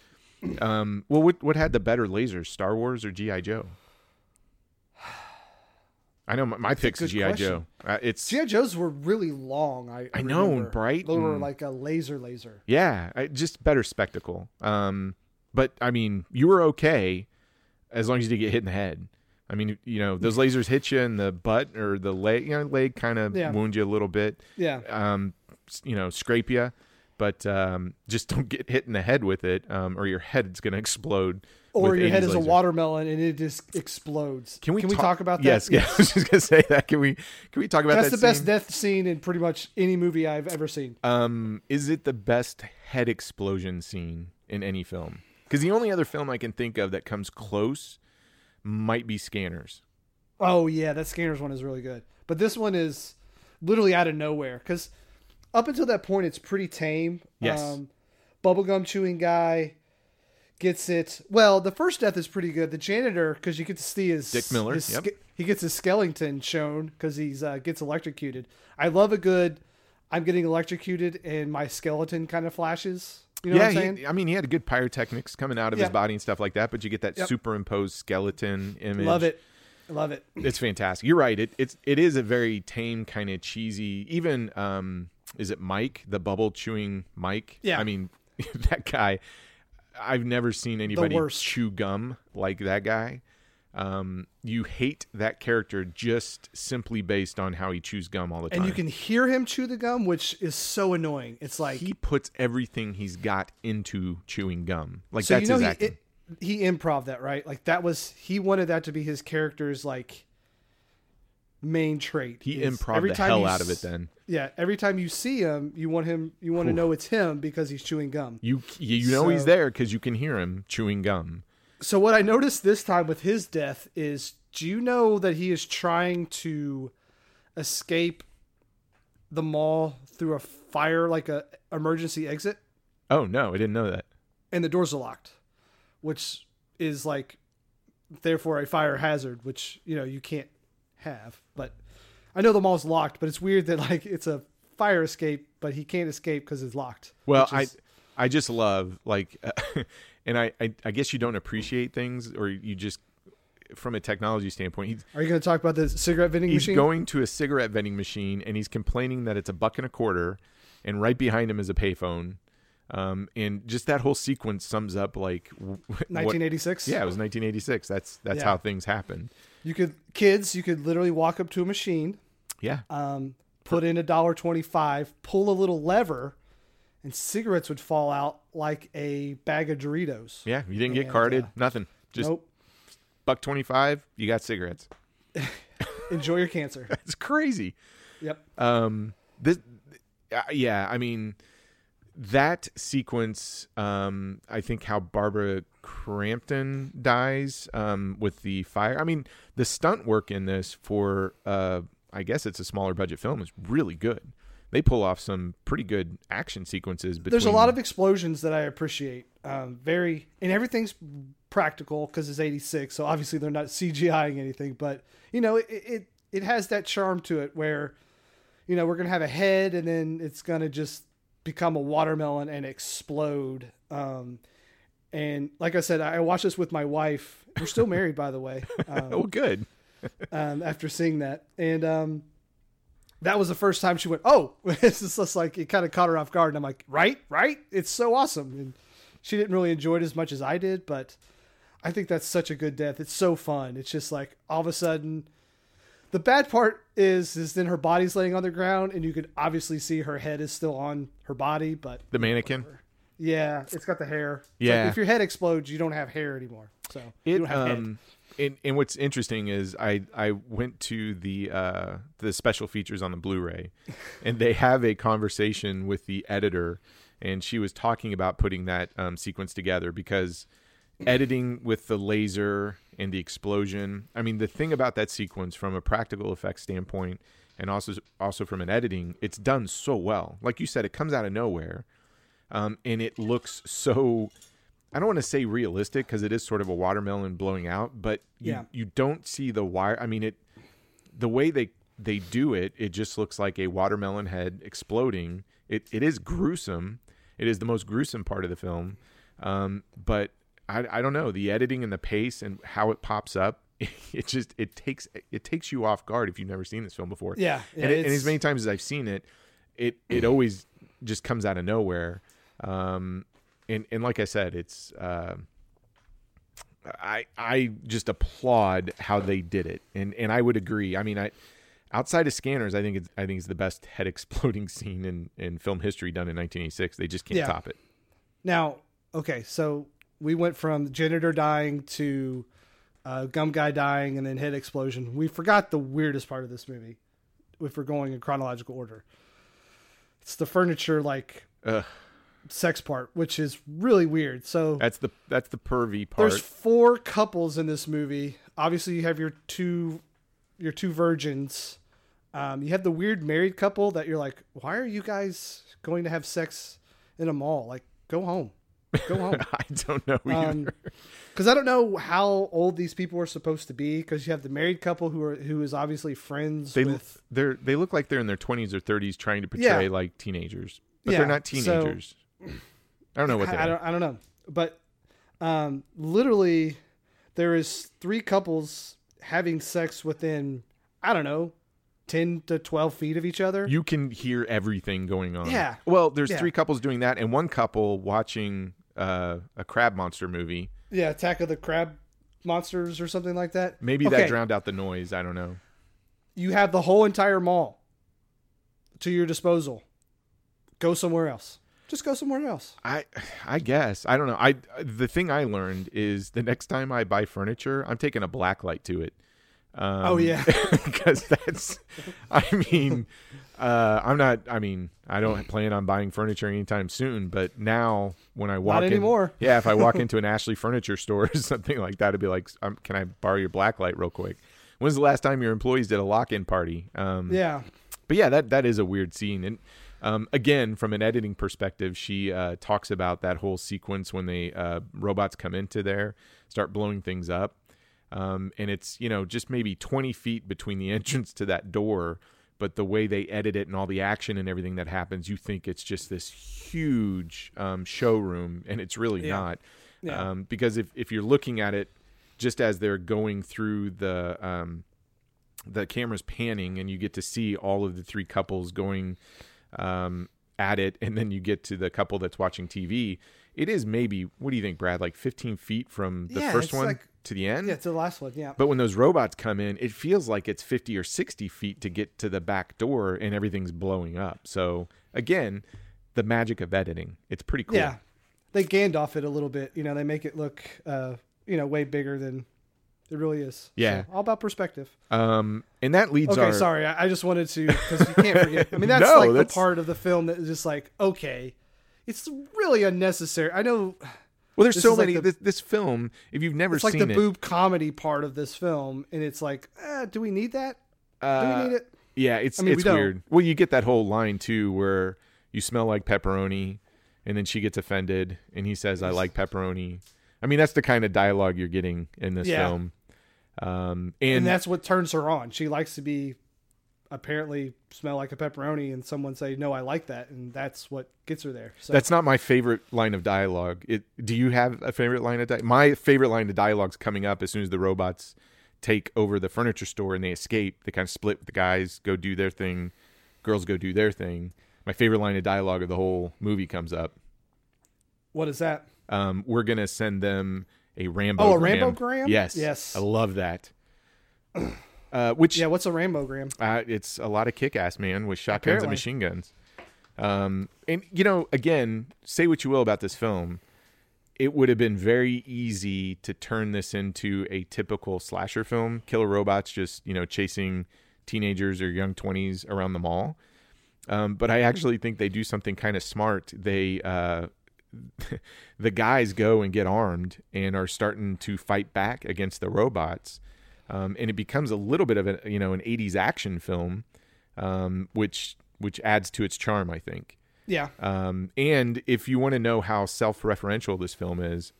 Um, well, what what had the better lasers, Star Wars or GI Joe? I know my, my pick's GI. Joe. Uh, it's GI Joes were really long. I I know, and bright They were and- like a laser laser. Yeah, I, just better spectacle. Um, but I mean, you were okay as long as you didn't get hit in the head. I mean, you know, those lasers hit you in the butt or the leg. You know, leg kind of Yeah. wound you a little bit. Yeah. Um, you know, scrape you, but um, just <laughs> don't get hit in the head with it, um, or your head's gonna <laughs> explode. Or your head 80s is a watermelon and it just explodes. Can we can we talk- talk about that? Yes, <laughs> yeah. I was just gonna say that. Can we can we talk about that? That's that? the best death scene in pretty much any movie I've ever seen. Um, is it the best head explosion scene in any film? Because the only other film I can think of that comes close might be Scanners. Oh yeah, that Scanners one is really good. But this one is literally out of nowhere because up until that point it's pretty tame. Yes. Um, bubblegum chewing guy gets it. Well, the first death is pretty good. The janitor because you get to see his Dick Miller, his yep. he gets his skeleton shown because he's uh, gets electrocuted. I love a good. I'm getting electrocuted and my skeleton kind of flashes. You know yeah, what I'm saying? he, I mean, he had good pyrotechnics coming out of Yeah. his body and stuff like that, but you get that Yep. superimposed skeleton image. Love it. Love it. It's fantastic. You're right. It it's it is a very tame kind of cheesy. Even um, is it Mike the bubble chewing Mike? Yeah. I mean, <laughs> that guy. I've never seen anybody chew gum like that guy. Um, you hate that character just simply based on how he chews gum all the time. And you can hear him chew the gum, which is so annoying. It's like he puts everything he's got into chewing gum. Like so that's you know his he, it, he improv that right like that was he wanted that to be his character's like main trait he improv the hell out of it. Then yeah every time you see him you want him you want to know it's him because he's chewing gum you you know he's there because you can hear him chewing gum. so what i noticed this time with his death is do you know that he is trying to escape the mall through a fire like a emergency exit Oh no, I didn't know that. and the doors are locked, which is like therefore a fire hazard, which you know you can't have. I know the mall's locked, but it's weird that like it's a fire escape, but he can't escape because it's locked. Well, is- I I just love like, <laughs> and I, I I guess you don't appreciate things or you just from a technology standpoint. Are you going to talk about the cigarette vending he's machine? going to a cigarette vending machine and he's complaining that it's a buck and a quarter, and right behind him is a payphone. Um, and just that whole sequence sums up like w- <laughs> what- 1986. yeah, it was 1986. That's that's Yeah. how things happen. You could kids. You could literally walk up to a machine, Yeah, um, put in a dollar twenty-five, pull a little lever, and cigarettes would fall out like a bag of Doritos. yeah. You didn't get And, carded, uh, nothing. Just nope. buck twenty five. You got cigarettes. <laughs> Enjoy your cancer. <laughs> It's crazy. yep. um this uh, yeah i mean that sequence um i think how barbara crampton dies um with the fire i mean the stunt work in this for uh i guess it's a smaller budget film is really good they pull off some pretty good action sequences between There's a lot of explosions that I appreciate. Um, very and everything's practical because it's '86, so obviously they're not CGIing anything. But you know, it, it it has that charm to it where, you know, we're gonna have a head and then it's gonna just become a watermelon and explode. Um, and like I said, I watched this with my wife. We're still <laughs> married, by the way. Um, oh good <laughs> um, after seeing that, and um, that was the first time she went, "Oh!" <laughs> it's just like it kind of caught her off guard, and I'm like, "Right, right, it's so awesome." And she didn't really enjoy it as much as I did, but I think that's such a good death. It's so fun. It's just like all of a sudden. The bad part is, is then her body's laying on the ground, and you could obviously see her head is still on her body, but the mannequin yeah, it's got the hair. It's like Yeah. if your head explodes, you don't have hair anymore. So you It don't have head. um, and, and what's interesting is I I went to the uh the special features on the Blu-ray, <laughs> and they have a conversation with the editor, and she was talking about putting that um, sequence together because editing with the laser and the explosion. I mean, the thing about that sequence from a practical effects standpoint, and also also from an editing, it's done so well. Like you said, it comes out of nowhere, um, and it looks so. I don't want to say realistic because it is sort of a watermelon blowing out, but you, Yeah. you don't see the wire. I mean, it the way they they do it, it just looks like a watermelon head exploding. It it is gruesome. It is the most gruesome part of the film, um, but I I don't know the editing and the pace and how it pops up. <laughs> It just it takes it takes you off guard if you've never seen this film before. Yeah, yeah, and, it, and as many times as I've seen it, it it always just comes out of nowhere. Um, and and like I said, it's uh, I I just applaud how they did it, and and I would agree. I mean, I outside of scanners, I think it's I think it's the best head <laughs> exploding scene in in film history done in 1986. They just can't Yeah. top it. Now, okay, so we went from janitor dying to uh, gum guy dying and then head explosion. We forgot the weirdest part of this movie if we're going in chronological order. It's the furniture like Ugh. sex part, which is really weird. So That's the that's the pervy part. there's four couples in this movie. Obviously, you have your two your two virgins. Um, you have the weird married couple that you're like, why are you guys going to have sex in a mall? Like, go home, go home. <laughs> I don't know either. Um, because I don't know how old these people are supposed to be. Because you have the married couple who are who is obviously friends they with. they're they look like they're in their 20s or 30s trying to portray Yeah. like teenagers, but Yeah, they're not so- teenagers. I don't know what they I, I don't. I don't know. But um, literally, there is three couples having sex within I don't know, ten to twelve feet of each other. You can hear everything going on. Yeah. Well, there's Yeah. three couples doing that, and one couple watching uh, a crab monster movie. yeah, Attack of the Crab Monsters or something like that. Maybe Okay, that drowned out the noise. I don't know. You have the whole entire mall to your disposal. Go somewhere else. Just go somewhere else. I I guess I don't know. I the thing I learned is the next time I buy furniture, I'm taking a black light to it. Um, Oh, yeah. <laughs> because that's. I mean, uh, I'm not. I mean, I don't plan on buying furniture anytime soon. But now, when I walk in, anymore. <laughs> yeah, if I walk <laughs> into an Ashley Furniture store or something like that, it'd be like, um, "Can I borrow your black light real quick?" When's the last time your employees did a lock-in party? Um, Yeah. but yeah, that that is a weird scene. And um, again, from an editing perspective, she uh, talks about that whole sequence when the uh, robots come into there, start blowing things up, um, and it's you know just maybe twenty feet between the <laughs> entrance to that door. But the way they edit it and all the action and everything that happens, you think it's just this huge um, showroom, and it's really Yeah. not. Yeah. Um, because if, if you're looking at it just as they're going through the um, the camera's panning, and you get to see all of the three couples going um, at it, and then you get to the couple that's watching TV. It is maybe what do you think, Brad? Like 15 feet from the Yeah, first one like- to the end. Yeah, it's the last one. Yeah. But when those robots come in, it feels like it's 50 or 60 feet to get to the back door and everything's blowing up. So, again, the magic of editing. It's pretty cool. Yeah. They Gandalf it a little bit. You know, they make it look, uh, you know, way bigger than it really is. Yeah. So, all about perspective. Um, and that leads Okay, our. sorry. I, I just wanted to, because you can't forget. I mean, <laughs> that's No, like that's- the part of the film that is just like, okay, it's really unnecessary. I know Well, there's this so is like many. the- this, this film, if you've never seen it's like the it, boob comedy part of this film, and it's like, eh, do we need that? Do uh, we need it? yeah, it's I mean, we it's don't. weird. Well, you get that whole line too, where you smell like pepperoni, and then she gets offended, and he says, "I like pepperoni." I mean, that's the kind of dialogue you're getting in this Yeah. film. Um, And, and, that's what turns her on. She likes to be apparently smell like a pepperoni, and someone say, "No, I like that," and that's what gets her there. So That's not my favorite line of dialogue. It. Do you have a favorite line of dialogue? My favorite line of dialogue's coming up as soon as the robots take over the furniture store and they escape. They kind of split with the guys, go do their thing. Girls go do their thing. My favorite line of dialogue of the whole movie comes up. what is that? Um, we're gonna send them a Rambo. Oh, a Rambogram? Yes, Yes. I love that. <clears throat> Uh, which Yeah, what's a Rambogram? uh, it's a lot of kick-ass man with shotguns Apparently. and machine guns. Um, and you know, again, say what you will about this film, it would have been very easy to turn this into a typical slasher film, killer robots just you know chasing teenagers or young twenties around the mall. Um, but I actually think they do something kind of smart. They uh, <laughs> the guys go and get armed and are starting to fight back against the robots, um, and it becomes a little bit of a you know an '80s action film, um, which which adds to its charm, I think. Yeah, Um, and if you want to know how self-referential this film is,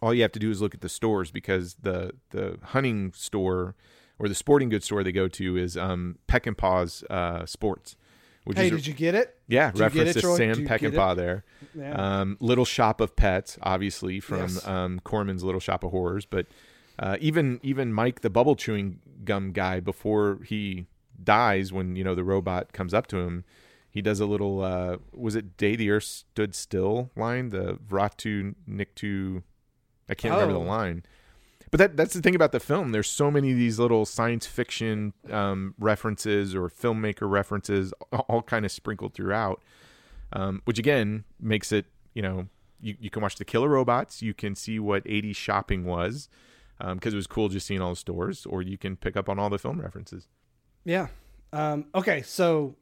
all you have to do is look at the stores because the the hunting store or the sporting goods store they go to is um, Peckinpah's uh, Sports, which Hey, is did you get it? yeah did reference it, to Sam Did you Peck and get it? Paw there. Yeah. Um, Little Shop of Pets, obviously from Yes. um, Corman's Little Shop of Horrors, but uh, even even Mike the bubble chewing gum guy before he dies, when you know the robot comes up to him, he does a little uh, was it "Day the Earth Stood Still" line, the Vratu Niktu. I can't remember Oh. the line. But that that's the thing about the film. There's so many of these little science fiction um, references or filmmaker references, all, all kind of sprinkled throughout um, which again makes it you know you, you can watch the killer robots you can see what 80s shopping was because it was cool just seeing all the stores or you can pick up on all the film references Yeah. Um, okay, so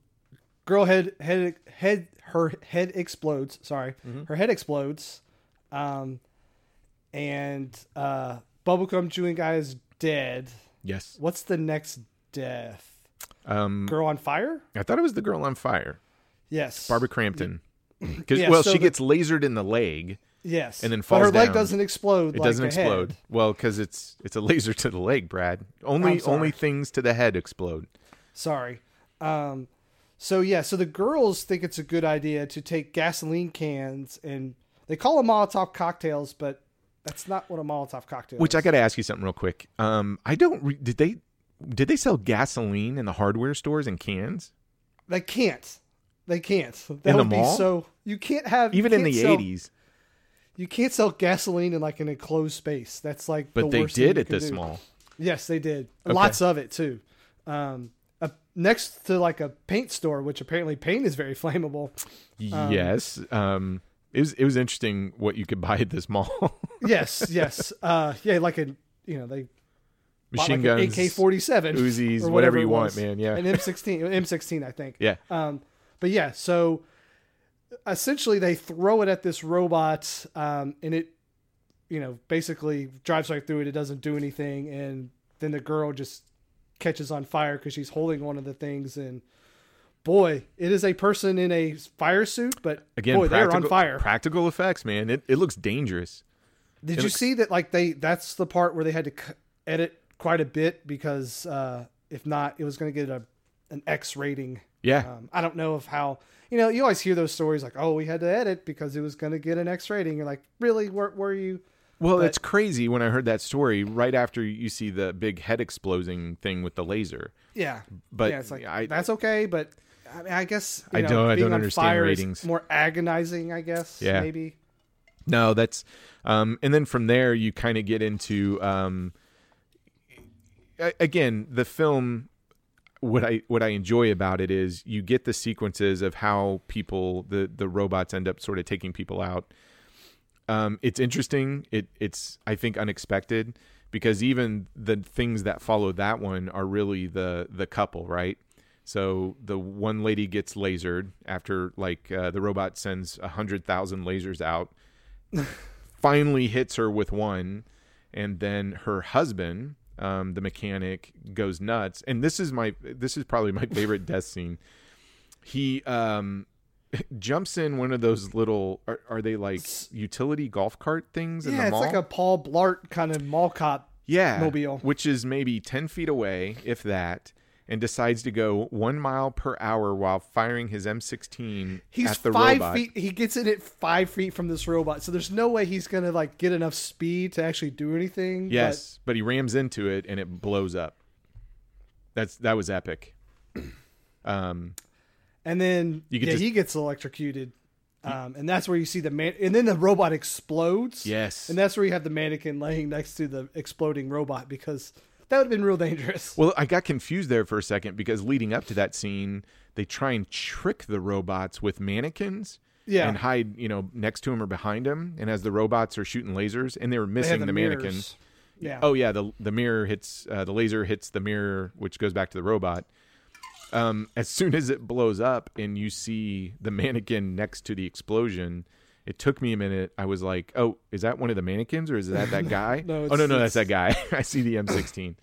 girl head head head her head explodes. Sorry, Mm-hmm. her head explodes, um, and uh, bubblegum chewing guy is dead. yes What's the next death? um, Girl on fire? i thought it was the girl on fire Yes, barbara crampton <clears throat> <clears throat> 'Cause- Yeah, well so she the- gets lasered in the leg Yes, and then but her falls leg doesn't explode. it like doesn't a head. explode well because it's it's a laser to the leg brad only only things to the head explode Sorry. Um, so yeah, so the girls think it's a good idea to take gasoline cans and they call them Molotov cocktails, but that's not what a Molotov cocktail which is. i gotta ask you something real quick um i don't re- did they did they sell gasoline in the hardware stores in cans They can't. They can't. That In the would be mall? so. You can't have even in the 80s You can't sell gasoline in like an enclosed space. That's like. but the they worst thing did at this do. mall Yes, they did. Okay. Lots of it too. Um, uh, next to like a paint store, which apparently paint is very <laughs> flammable. yes um it was it was interesting what you could <laughs> buy at this mall Yes, <laughs> yes. Uh, yeah, like a you know they machine like guns AK forty seven, Uzis, whatever you want, man, yeah. an M sixteen, M sixteen, I think. yeah Um, but yeah, so essentially they throw it at this robot, um, and it, you know, basically drives right through it. It doesn't do anything, and then the girl just catches on fire because she's holding one of the things, and boy, it is a person in a fire suit, but again boy, they're on fire. practical effects man it, it looks dangerous Did It you looks- see that? Like they, that's the part where they had to c- edit quite a bit because uh, if not, it was going to get a an X rating. yeah Um, I don't know of how. You know, you always hear those stories like, "Oh, we had to edit because it was going to get an X rating." You're like, "Really? Were, were you Well, But- it's crazy when I heard that story right after you see the big head exploding thing with the laser. Yeah, But yeah, it's like I- that's okay, but I mean, I guess I know, don't- I don't on understand ratings. more agonizing. I guess. Yeah. maybe. No, that's um and then from there you kind of get into um again, the film what I what I enjoy about it is you get the sequences of how people the the robots end up sort of taking people out. Um it's interesting. It it's I think unexpected because even the things that follow that one are really the the couple, right? So the one lady gets lasered after like uh, the robot sends a hundred thousand lasers out <laughs> finally hits her with one and then her husband um, the mechanic goes nuts and this is my this is probably my <laughs> favorite death scene he um <laughs> jumps in one of those little are, are they like utility golf cart things in Yeah, it's mall like a Paul Blart kind of mall cop. yeah mobile. which is maybe 10 feet away if that and decides to go one mile per hour while firing his m16 He's at the five robot feet. He gets it five feet from this robot, so there's no way he's gonna like get enough speed to actually do anything. Yes, but, he rams into it and it blows up. That's that was epic. <clears throat> Um, and then yeah, just- he gets electrocuted, um, and that's where you see the man. And then the robot explodes. yes. and that's where you have the mannequin laying next to the exploding robot because that would have been real dangerous. <laughs> well, I got confused there for a second because leading up to that scene, they try and trick the robots with mannequins. Yeah. And hide, you know, next to him or behind him, and as the robots are shooting lasers, and they were missing have the, mirrors. mannequins. Yeah. Oh yeah, the the mirror hits uh, the laser hits the mirror, which goes back to the robot. Um, as soon as it blows up and you see the mannequin next to the explosion, it took me a minute. I was like, "Oh, is that one of the mannequins or is that that <laughs> guy?" No, oh no, no, that's that guy. <laughs> I see the M16.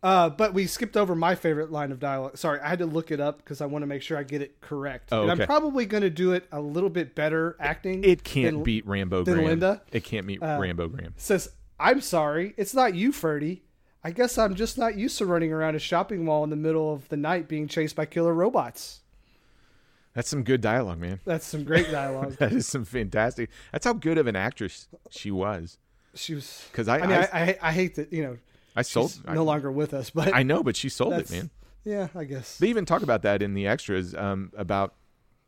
Uh, but we skipped over my favorite line of dialogue. Sorry, I had to look it up because I want to make sure I get it correct. Oh, and. I'm probably going to do it a little bit better acting. It can't than- beat Rambo than Graham. Linda? It can't beat Uh, Rambogram. says, "I'm sorry, it's not you, Ferdy. I guess I'm just not used to running around a shopping mall in the middle of the night being chased by killer robots." That's some good dialogue, man. That's some great dialogue. <laughs> That is some fantastic. That's how good of an actress she was. she was 'Cause I- I mean, I- I, I, hate that you know I sold. she's I, no longer with us, but I know, but she sold it, man. Yeah, I guess. They even talk about that in the extras um, about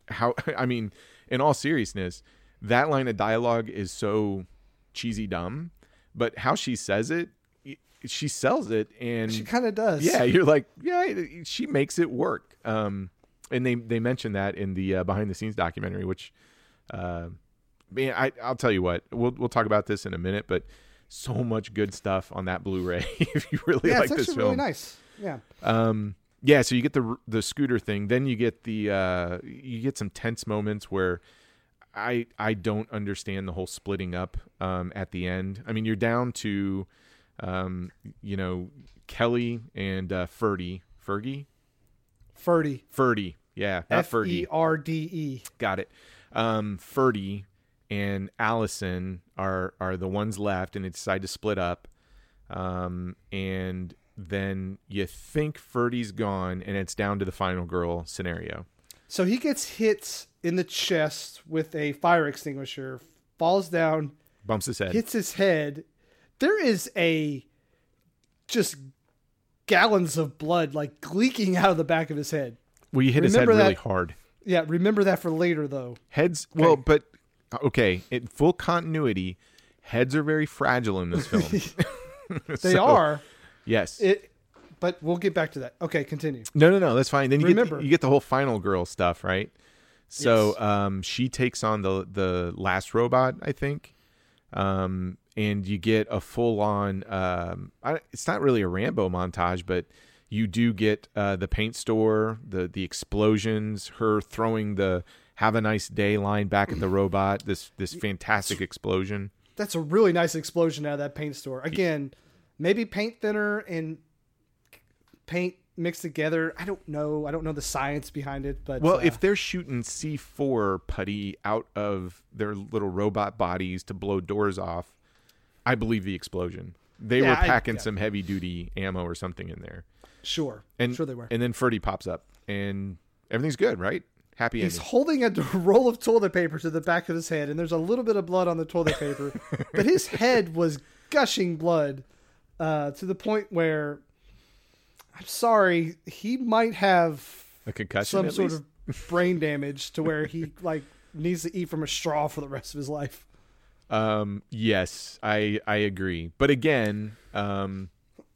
how <laughs> I mean, in all seriousness, that line of dialogue is so cheesy dumb, but how she says it, she sells it, and She kind of does. yeah, you're like, yeah, she makes it work. Um, and they they mention that in the uh, behind the scenes documentary, which, uh, man, I I'll tell you what, we'll we'll talk about this in a minute, but so much good stuff on that Blu-ray <laughs> if you really yeah, like it's this film. really nice. Yeah. Um, yeah, so you get the the scooter thing, then you get the uh, you get some tense moments where I I don't understand the whole splitting up um, at the end. I mean, you're down to um, you know Kelly and uh, Ferdy, Fergie, Ferdy. Ferdy, yeah, not F E R D E. got it. Um, Ferdy and Allison are are the ones left, and they decide to split up. Um, and then you think Ferdy's gone, and it's down to the final girl scenario. So he gets hit in the chest with a fire extinguisher, falls down, Bumps his head. hits his head. There is a just gallons of blood like leaking out of the back of his head. Well, you hit his head remember really that- hard. Yeah, remember that for later though. Heads, well, but okay, in full continuity, heads are very fragile in this film. <laughs> <laughs> They So, are yes. it, but we'll get back to that. Okay, continue. No, no, no. That's fine. Then you Remember. get you get the whole final girl stuff, right? So Yes. um, she takes on the the last robot, I think, um, and you get a full on. Um, I, it's not really a Rambo montage, but you do get uh, the paint store, the the explosions, her throwing the "Have a nice day" line back at the <clears throat> robot. This this fantastic explosion. That's a really nice explosion out of that paint store. Again, maybe paint thinner and paint mixed together. I don't know. I don't know the science behind it, but Well, uh, if they're shooting C4 putty out of their little robot bodies to blow doors off, I believe the explosion. They Yeah, were I- packing yeah. some heavy duty ammo or something in there. sure, And sure they were. And then Ferdy pops up and everything's good, right? Happy He's holding a <laughs> roll of toilet paper to the back of his head, and there's a little bit of blood on the toilet paper, <laughs> but his head was gushing blood uh, to the point where I'm sorry, he might have A concussion. some sort least? of brain damage to where he like needs to eat from a straw for the rest of his life. Um, yes, I I agree. But again, um, <clears throat>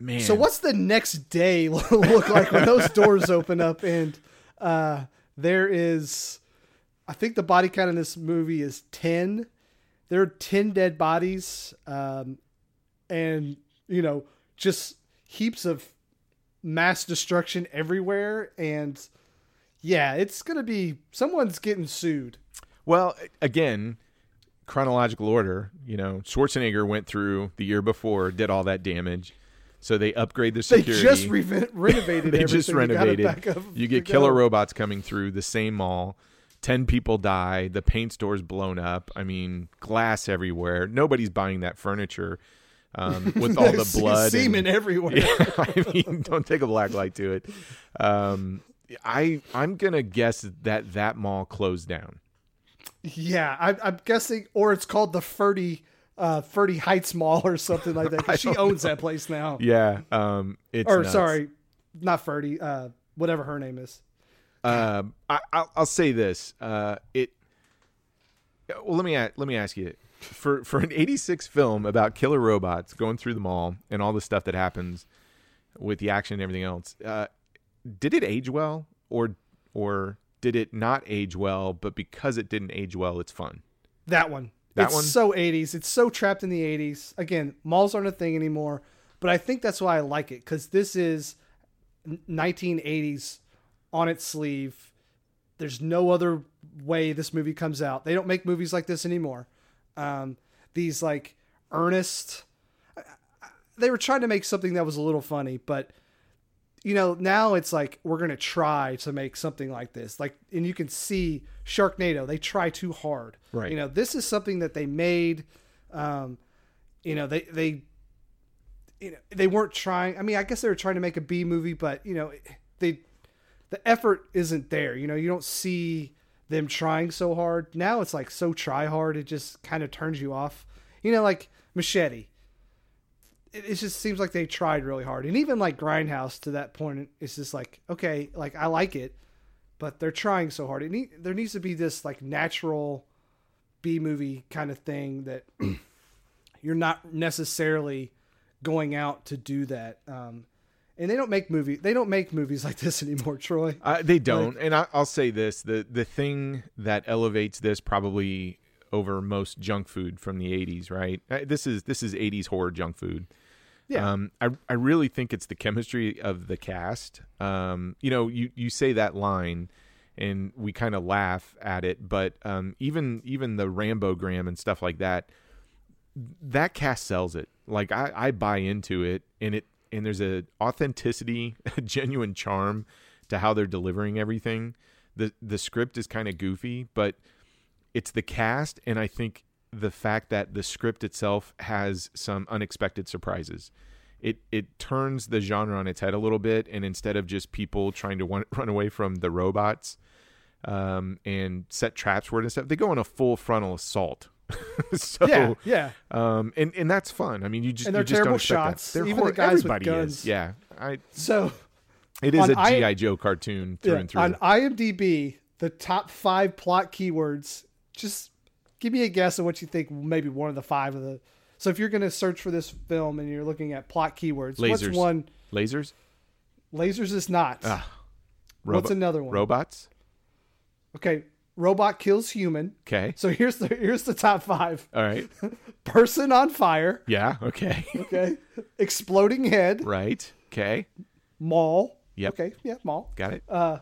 man. So what's the next day <laughs> look like when those doors open up and uh, there is, I think the body count in this movie is ten. There are ten dead bodies, um, and you know just heaps of mass destruction everywhere. And yeah, it's gonna be someone's getting sued. Well, again, chronological order. You know, Schwarzenegger went through the year before, did all that damage. So they upgrade the security. They just re- renovated. <laughs> they just everything. They got it renovated. You to get go. killer robots coming through the same mall. Ten people die. The paint store's blown up. I mean, glass everywhere. Nobody's buying that furniture um, <laughs> with all the blood. and- semen everywhere. <laughs> Yeah, I mean, don't take a black light to it. Um, I I'm gonna guess that that mall closed down. Yeah, I, I'm guessing, or it's called the Ferdy uh, Ferdy Heights Mall or something like that. <laughs> she owns that place now. Yeah. Um. It's or nuts. sorry, not Ferdy. Uh, whatever her name is. Um. I, I'll, I'll say this. Uh. It. Well, let me let me ask you. For for an '86 film about killer robots going through the mall and all the stuff that happens with the action and everything else, uh, did it age well, or or did it not age well? But because it didn't age well, it's fun. That one. That it's one? so 80s. It's so trapped in the 80s. Again, malls aren't a thing anymore, but I think that's why I like it because this is 1980s on its sleeve. There's no other way this movie comes out. They don't make movies like this anymore. Um, these like earnest. They were trying to make something that was a little funny, but you know now it's like we're gonna try to make something like this. Like, and you can see Sharknado. They try too hard. Right. You know, this is something that they made. Um, you know, they they you know they weren't trying. I mean, I guess they were trying to make a B movie, but you know, they the effort isn't there. You know, you don't see them trying so hard. Now it's like so try hard, it just kind of turns you off. You know, like Machete. It, it just seems like they tried really hard, and even like Grindhouse to that point, it's just like okay, like I like it, but they're trying so hard. It need, there needs to be this like natural B movie kind of thing that <clears throat> you're not necessarily going out to do that. Um, and they don't make movie. They don't make movies <laughs> like this anymore, Troy. Uh, they don't, and I, I'll say this: the the thing that elevates this probably over most junk food from the '80s, right? This is this is '80s horror junk food. Yeah. Um, I I really think it's the chemistry of the cast. Um, you know, you you say that line, and we kind of laugh at it, but um, even even the Rambo Gram and stuff like that, that cast sells it. Like I, I buy into it, and it and there's a authenticity, <laughs> a genuine charm to how they're delivering everything. the The script is kind of goofy, but it's the cast, and I think the fact that the script itself has some unexpected surprises. It it turns the genre on its head a little bit, and instead of just people trying to run, <laughs> run away from the robots um, and set traps for it and stuff, they go on a full frontal assault. <laughs> so yeah, yeah. um, and and that's fun. I mean, you just And they're you just don't terrible that. shots. They're Even the guys with guns. Is. Yeah, I. So It is a I- GI Joe cartoon through yeah, and through. on IMDb, the top five plot keywords. Just give me a guess of what you think. Maybe one of the five of the. So if you're going to search for this film and you're looking at plot keywords, what's one? Lasers, Lasers is not. Ah, What's another one? robots. Okay, robot kills human. Okay, So here's the here's the top five: all right. <laughs> person on fire. Yeah. Okay. Okay, exploding head. right. Okay. Mall. Yep. Okay, yeah, mall. Got it. Uh,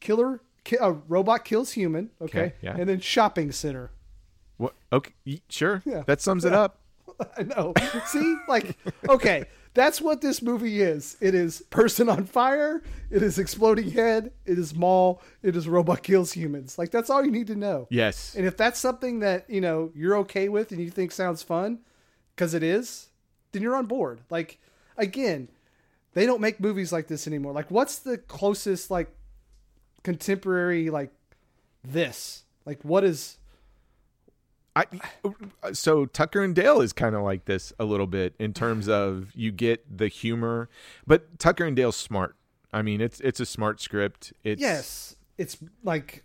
Killer. Ki- uh, robot kills human. Okay. Okay, yeah. And then shopping center. What? Okay. y- Sure. Yeah. That sums it Yeah. up. <laughs> I know. See, like, okay, that's what this movie is. It is person on fire. It is exploding head. It is mall. It is robot kills humans. Like that's all you need to know. Yes. And if that's something that you know you're okay with and you think sounds fun, because it is, then you're on board. Like again, they don't make movies like this anymore. Like what's the closest like contemporary like this? Like what is I so Tucker and Dale is kind of like this a little bit in terms of you get the humor, but Tucker and Dale's smart. I mean, it's it's a smart script. It's Yes. It's like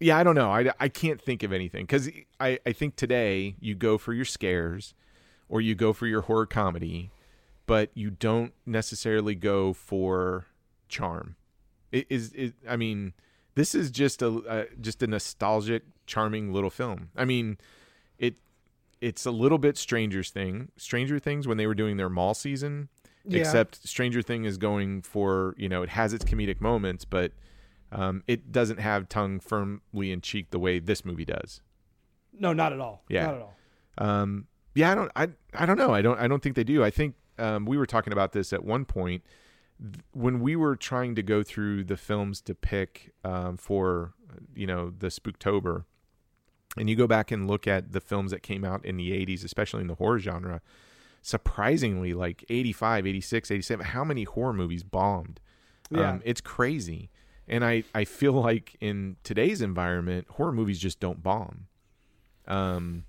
yeah. I don't know. I, I can't think of anything because I I think today you go for your scares or you go for your horror comedy, but you don't necessarily go for charm. It is it, I mean, this is just a, a just a nostalgic, charming little film. I mean, it it's a little bit Stranger's thing. Stranger Things when they were doing their mall season, Yeah. except Stranger Thing is going for you know it has its comedic moments, but um, it doesn't have tongue firmly in cheek the way this movie does. no, not at all. Yeah. Not at all. Um, yeah, I don't, I, I don't know. I don't, I don't think they do. I think um, we were talking about this at one point when we were trying to go through the films to pick um, for, you know, the Spooktober, and you go back and look at the films that came out in the 80s, especially in the horror genre. Surprisingly, like 85, 86, 87, how many horror movies bombed? Yeah. Um, it's crazy. And I, I feel like in today's environment, horror movies just don't bomb. Um,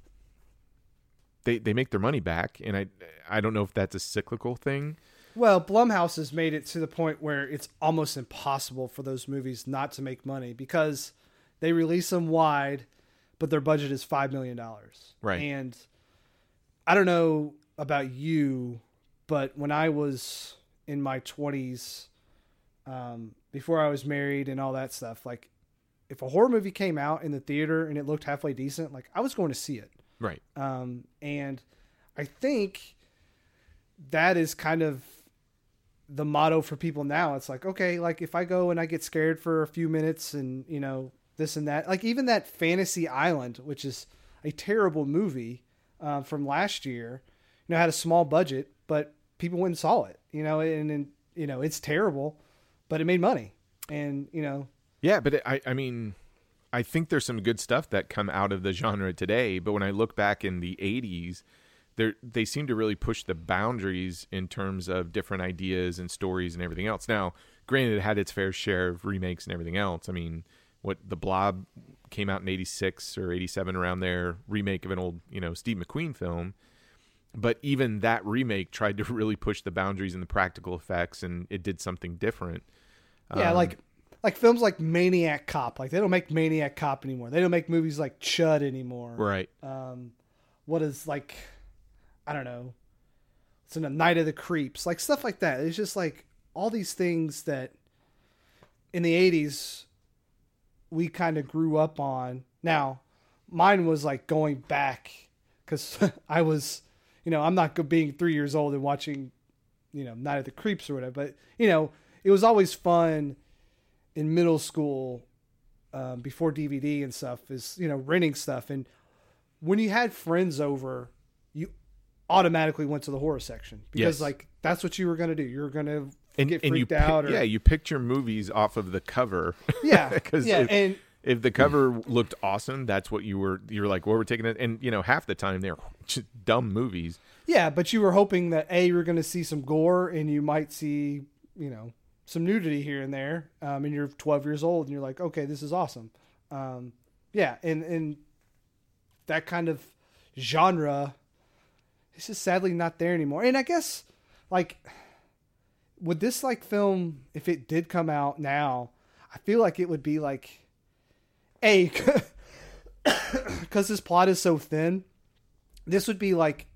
they they make their money back, and I I don't know if that's a cyclical thing. Well, Blumhouse has made it to the point where it's almost impossible for those movies not to make money because they release them wide, but their budget is five million dollars. Right. And I don't know about you, but when I was in my twenties, um, before I was married and all that stuff, like if a horror movie came out in the theater and it looked halfway decent, like I was going to see it. Right. Um, and I think that is kind of the motto for people now. It's like, okay, like if I go and I get scared for a few minutes and, you know, this and that, like even that Fantasy Island, which is a terrible movie uh, from last year, you know, had a small budget, but people went and saw it, you know, and, and, you know, it's terrible, but it made money. And, you know, Yeah, but I I mean, I think there's some good stuff that come out of the genre today. But when I look back in the '80s, they they seem to really push the boundaries in terms of different ideas and stories and everything else. Now, granted, it had its fair share of remakes and everything else. I mean, what the Blob came out in '86 or '87 around there, remake of an old you know Steve McQueen film. But even that remake tried to <laughs> really push the boundaries and the practical effects, and it did something different. Yeah, Um, like like films like Maniac Cop. Like they don't make Maniac Cop anymore. They don't make movies like Chud anymore. right. Um, what is like, I don't know. It's in a Night of the Creeps, like stuff like that. It's just like all these things that in the '80s we kind of grew up on. Now, mine was like going back because <laughs> I was, you know, I'm not being three years old and watching, you know, Night of the Creeps or whatever. But you know, it was always fun in middle school um, before DVD and stuff. Is you know renting stuff and when you had friends over, automatically went to the horror section because Yes. like that's what you were going to do. You were going to and, get and freaked you out. pick, or, yeah you picture movies off of the cover yeah, <laughs> because yeah, if, and if the cover looked awesome that's what you were you're like well we're taking it and you know half the time they're <laughs> just dumb movies yeah, but you were hoping that a you're going to see some gore and you might see you know some nudity here and there. Um, and you're 12 years old and you're like, okay, this is awesome. Um, yeah, and and that kind of genre is just sadly not there anymore. And I guess like would this like film if it did come out now, I feel like it would be like a <laughs> because this plot is so thin. This would be like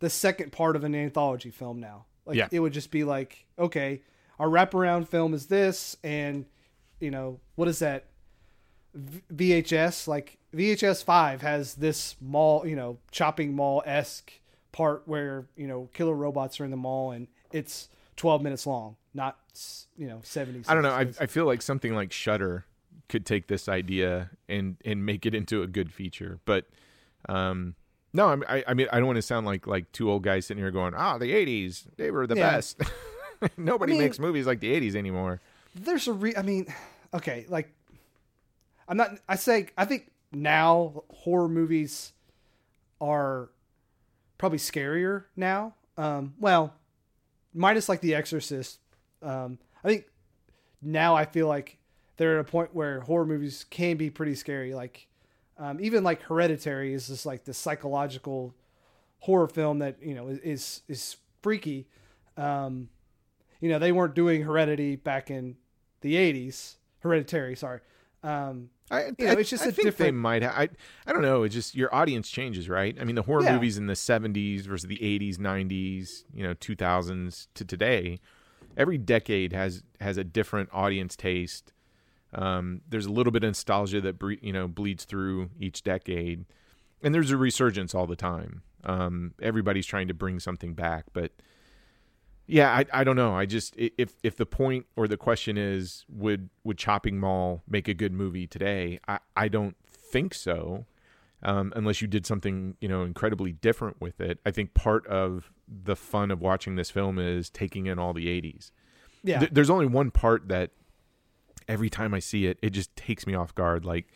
the second part of an anthology film now. Like Yeah. it would just be like, okay, our wraparound film is this, and you know what is that? V- VHS like VHS five has this mall, you know, chopping mall esque part where you know killer robots are in the mall, and it's twelve minutes long, not you know seventy. i don't know I. I feel like something like Shudder could take this idea and and make it into a good feature but um no I, I mean i don't want to sound like like two old guys sitting here going ah the 80s they were the Yeah. best <laughs> nobody I mean- makes movies like the 80s anymore there's a re I mean, okay, like I'm not I say I think now horror movies are probably scarier now. Um well, minus like The Exorcist. Um I think now I feel like they're at a point where horror movies can be pretty scary. Like um, even like Hereditary is just like the psychological horror film that you know is is freaky. Um, you know they weren't doing Heredity back in the '80s. Hereditary, sorry. Um, I, You know, I- it's just I a think they different- might. Ha- I I don't know. It's just your audience changes, right? I mean, the horror Yeah. movies in the '70s versus the '80s, '90s, you know, 2000s to today. Every decade has has a different audience taste. Um, there's a little bit of nostalgia that bre- you know bleeds through each decade, and there's a resurgence all the time. Um, everybody's trying to bring something back, but yeah, I, I don't know. I just if if the point or the question is would would Chopping Mall make a good movie today? I, I don't think so. Um, unless you did something you know incredibly different with it. I think part of the fun of watching this film is taking in all the 80s. yeah, Th- there's only one part that every time I see it, it just takes me off guard. Like,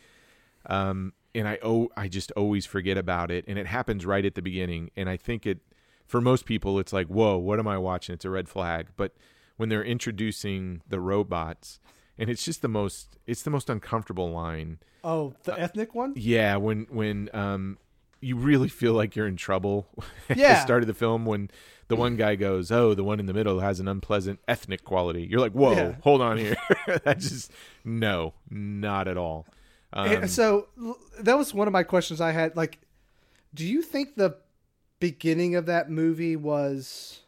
um, and I oh, I just always forget about it, and it happens right at the beginning. And I think it, for most people, it's like, whoa, what am I watching? It's a red flag. But when they're introducing the robots, and it's just the most, it's the most uncomfortable line. oh, the ethnic one. Yeah, when when um you really feel like you're in trouble <laughs> at the Yeah. start of the film when the one guy goes, "Oh, the one in the middle has an unpleasant ethnic quality." You're like, "Whoa, Yeah. hold on here." <laughs> that just no, not at all. Um, so that was one of my questions I had. Like, do you think the beginning of that movie was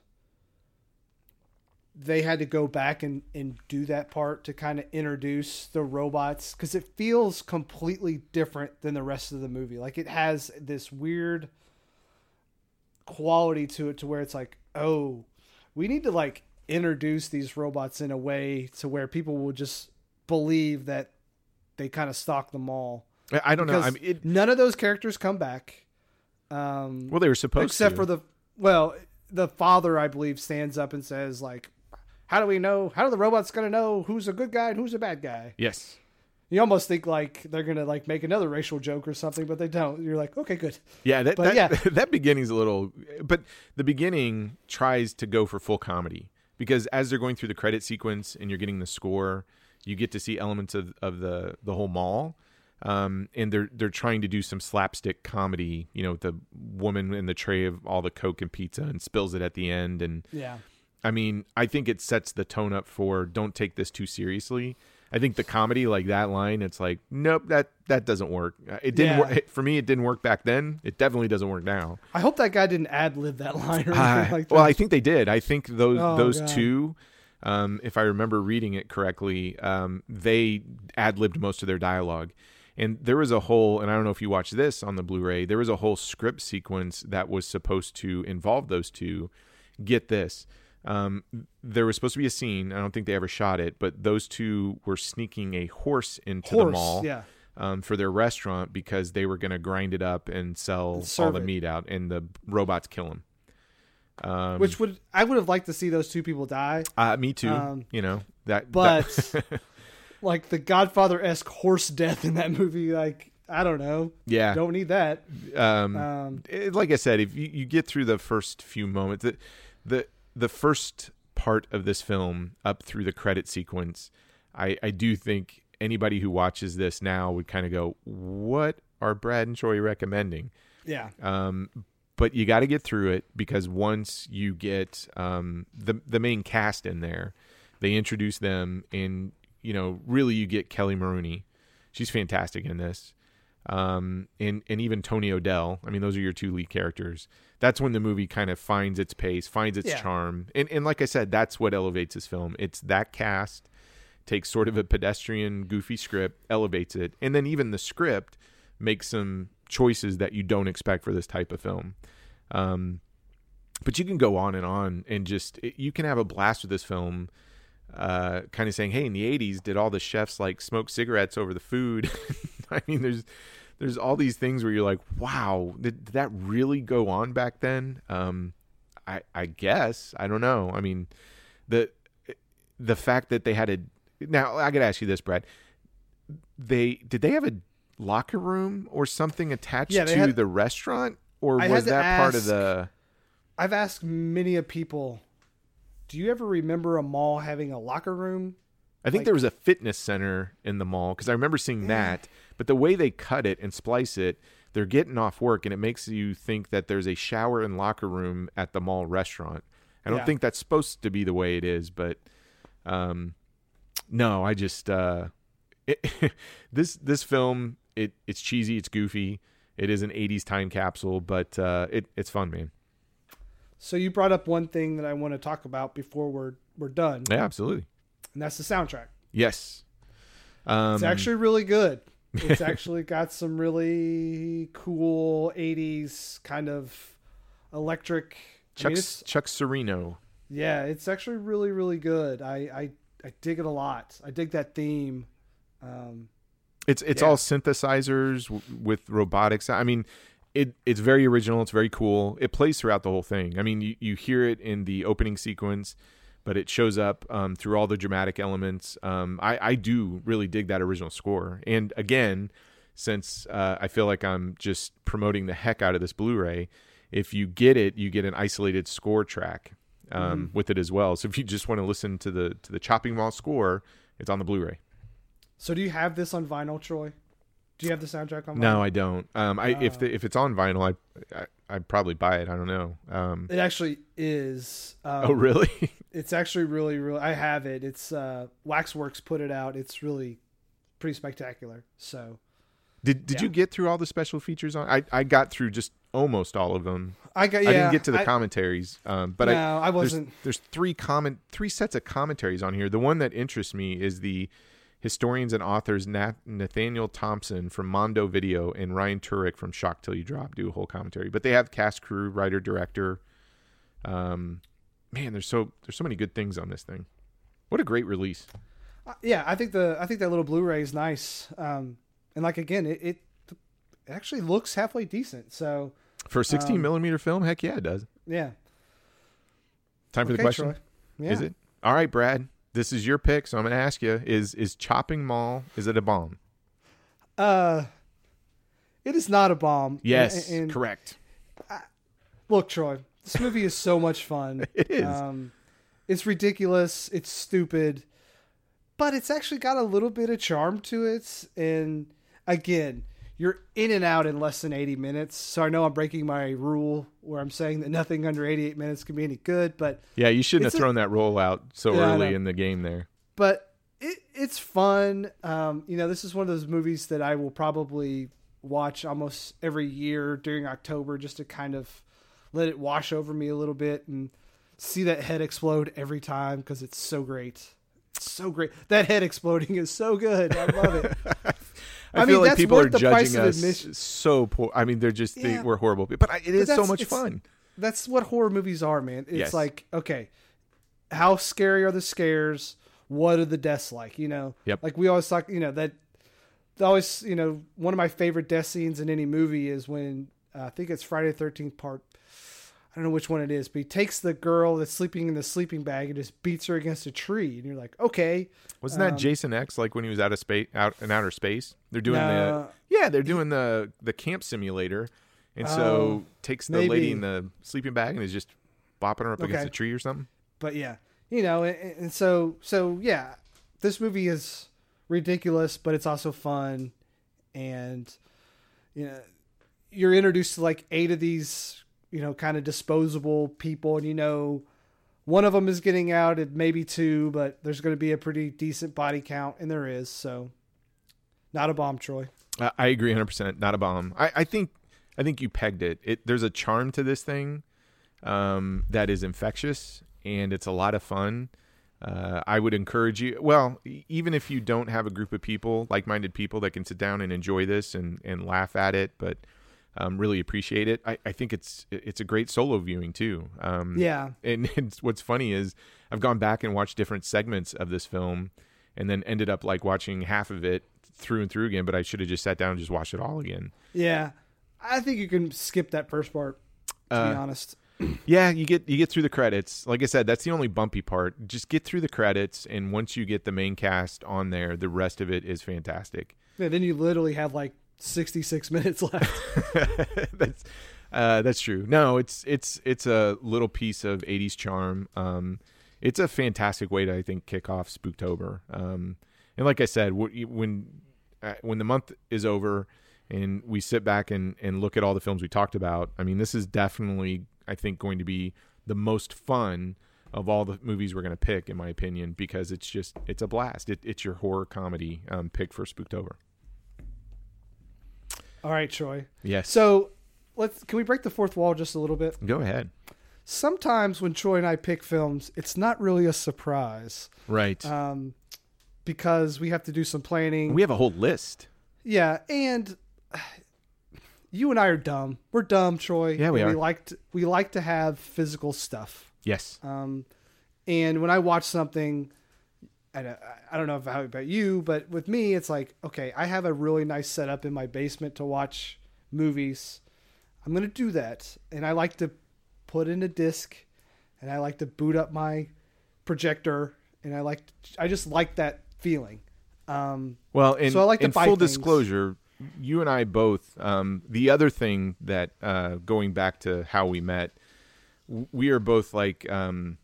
they had to go back and, and do that part to kind of introduce the robots? Because it feels completely different than the rest of the movie. Like, it has this weird quality to it to where it's like, oh, we need to like introduce these robots in a way to where people will just believe that they kind of stalk them all I- don't know. I mean, it, none of those characters come back. Um, well, they were supposed except to. for the well, the father, I believe, stands up and says like, "How do we know? How are the robots going to know who's a good guy and who's a bad guy?" yes. You almost think like they're gonna like make another racial joke or something, but they don't. You're like, okay, good. Yeah, that But that, yeah. <laughs> that beginning's a little, but the beginning tries to go for full comedy because as they're going through the credit sequence and you're getting the score, you get to see elements of, of the the whole mall, um, and they're they're trying to do some slapstick comedy. You know, with the woman in the tray of all the coke and pizza and spills it at the end, and Yeah, I mean, I think it sets the tone up for don't take this too seriously. I think the comedy, like that line, it's like, nope, that that doesn't work. Uh, It didn't Yeah. work for me. It didn't work back then. It definitely doesn't work now. I hope that guy didn't ad lib that line or Uh, like that. well, I think they did. I think those Oh, those God. two, um, if I remember reading it correctly, um, they ad libbed most of their dialogue. And there was a whole, and I don't know if you watched this on the Blu-ray. There was a whole script sequence that was supposed to involve those two. Get this, um, there was supposed to be a scene. I don't think they ever shot it, but those two were sneaking a horse into the mall yeah. um, for their restaurant because they were going to grind it up and sell all the it. meat out, and the robots kill them. Um, Which would I would have liked to see those two people die, uh, me too. Um, you know that, but that- <laughs> like the Godfather esque horse death in that movie, like I don't know, yeah. don't need that. Um, Um, it- like I said, if you, you get through the first few moments, the, the the first part of this film up through the credit sequence, I I do think anybody who watches this now would kind of go, "What are Brad and Troy recommending?" yeah, Um, but you got to get through it because once you get um, the the main cast in there, they introduce them, and you know, really, you get Kelly Maroney. She's fantastic in this, um, and and even Tony O'Dell. I mean, those are your two lead characters. That's when the movie kind of finds its pace, finds its Yeah. charm, and and like I said, that's what elevates this film. It's that cast takes sort of a pedestrian, goofy script, elevates it, and then even the script makes some choices that you don't expect for this type of film. Um, but you can go on and on, and just it, you can have a blast with this film. Uh, kind of saying, "Hey, in the '80s, did all the chefs like smoke cigarettes over the food?" <laughs> I mean, there's there's all these things where you're like, "Wow, did, did that really go on back then?" Um, I I guess I don't know. I mean, the the fact that they had a now I got to ask you this, Brad. They did they have a locker room or something attached Yeah, to had- the restaurant, or I was that part of the? I've asked many of people, do you ever remember a mall having a locker room? I think Like- there was a fitness center in the mall because I remember seeing that. But the way they cut it and splice it, they're getting off work, and it makes you think that there's a shower and locker room at the mall restaurant. I don't Yeah. think that's supposed to be the way it is, but um, no, I just uh, <laughs> it, this this film it it's cheesy, it's goofy, it is an '80s time capsule, but uh, it it's fun, man. So you brought up one thing that I want to talk about before we're we're done, Yeah, absolutely. and that's the soundtrack. Yes. Um, It's actually really good. <laughs> It's actually got some really cool '80s kind of electric. I Chuck mean, Chuck Cirino. yeah, it's actually really really good. I I, I dig it a lot. I dig that theme. Um, It's it's Yeah. all synthesizers w- with robotics. I mean, it it's very original. It's very cool. It plays throughout the whole thing. I mean, you, you hear it in the opening sequence, but it shows up um, through all the dramatic elements. Um, I I do really dig that original score. And again, since uh, I feel like I'm just promoting the heck out of this Blu-ray, if you get it, you get an isolated score track um, with it as well. So if you just want to listen to the to the chopping mall score, it's on the Blu-ray. so do you have this on vinyl, Troy? Do you have the soundtrack on? Vinyl? No, I don't. Um, I if Oh. the, if it's on vinyl, I, I I'd probably buy it. I don't know. Um, It actually is. Um, oh, really? <laughs> It's actually really, really. I have it. It's uh, Waxworks put it out. It's really pretty spectacular. So did did Yeah. you get through all the special features on? I I got through just almost all of them. I got. Yeah, I didn't get to the I, commentaries, um, but I no, I there's, wasn't. there's three comment three sets of commentaries on here. The one that interests me is the historians and authors Nat, Nathaniel Thompson from Mondo Video and Ryan Turek from Shock Till You Drop do a whole commentary. But they have cast, crew, writer, director. Um, man, there's so there's so many good things on this thing. What a great release! Uh, yeah, I think the I think that little Blu-ray is nice. Um, and like again, it, it it actually looks halfway decent. So For a 16 Um, millimeter film, heck yeah, it does. yeah. Time for the question. Yeah. Is it? All right, Brad. This is your pick, so I'm going to ask you: Is is Chopping Mall? Is it a bomb? Uh, it is not a bomb. Yes, And- and- correct. Look, Troy, this movie is so much fun. <laughs> It is. Um, it's ridiculous. It's stupid, but it's actually got a little bit of charm to it. And again, you're in and out in less than 80 minutes. So I know I'm breaking my rule where I'm saying that nothing under 88 minutes can be any good, but Yeah, you shouldn't have It's a- thrown that roll out so Yeah, early in the game there. but it, it's fun. Um, you know, this is one of those movies that I will probably watch almost every year during October just to kind of let it wash over me a little bit and see that head explode every time because it's so great. It's so great. That head <laughs> exploding is so good. I love it. <laughs> I, I feel like people are worth the price judging us admission. so poor. I mean, they're just they, Yeah. we're horrible. People, but I- it is so much fun. That's what horror movies are, man. It's Yes. like, okay, how scary are the scares? What are the deaths like? You know, Yep. like we always talk, you know, that always, you know, one of my favorite death scenes in any movie is when uh, I think it's Friday the 13th part. I don't know which one it is, but he takes the girl that's sleeping in the sleeping bag and just beats her against a tree. And you're like, okay. Wasn't that um, Jason X like when he was out of space, out in outer space? They're doing No. the yeah, they're doing the the camp simulator, and so Oh, takes the lady in the sleeping bag and is just bopping her up against a tree or something. but yeah, you know, and, and so so yeah, this movie is ridiculous, but it's also fun, and you know, you're introduced to like eight of these, you know, kind of disposable people, and you know, one of them is getting out, and maybe two, but there's going to be a pretty decent body count, and there is, so not a bomb, Troy. I, agree 100. percent Not a bomb. I, I think I think you pegged it. It there's a charm to this thing um, that is infectious and it's a lot of fun. Uh, I would encourage you. Well, even if you don't have a group of people, like-minded people that can sit down and enjoy this and, and laugh at it, but um, really appreciate it. I, I think it's it's a great solo viewing too. Um, Yeah, and <laughs> it's, what's funny is I've gone back and watched different segments of this film, and then ended up like watching half of it through and through again. But I should have just sat down and just watched it all again. yeah. I think you can skip that first part. To be Uh, honest, <clears throat> Yeah, you get you get through the credits. Like I said, that's the only bumpy part. Just get through the credits, and once you get the main cast on there, the rest of it is fantastic. yeah, then you literally have like 66 <laughs> minutes left. <laughs> that's uh, that's true. No, it's it's it's a little piece of '80s charm. Um, it's a fantastic way to I think kick off Spooktober. Um, and like I said, when uh, when the month is over and we sit back and and look at all the films we talked about, I mean, this is definitely I think going to be the most fun of all the movies we're going to pick, in my opinion, because it's just it's a blast. It, it's your horror comedy um, pick for Spooktober. All right, Troy. Yes. So let's can we break the fourth wall just a little bit? Go ahead. Sometimes when Troy and I pick films, it's not really a surprise Right. um, because we have to do some planning. we have a whole list. yeah, and <sighs> you and I are dumb. We're dumb, Troy. Yeah, we are. We like to, we like to have physical stuff. Yes. Um, and when I watch something, I don't, I don't know how about you, but with me, it's like, okay, I have a really nice setup in my basement to watch movies. I'm going to do that. And I like to put in a disc and I like to boot up my projector. And I like, I just like that feeling. Um, Well, in, So I like to in full things. disclosure, you and I both. Um, the other thing that uh, going back to how we met, we are both like um,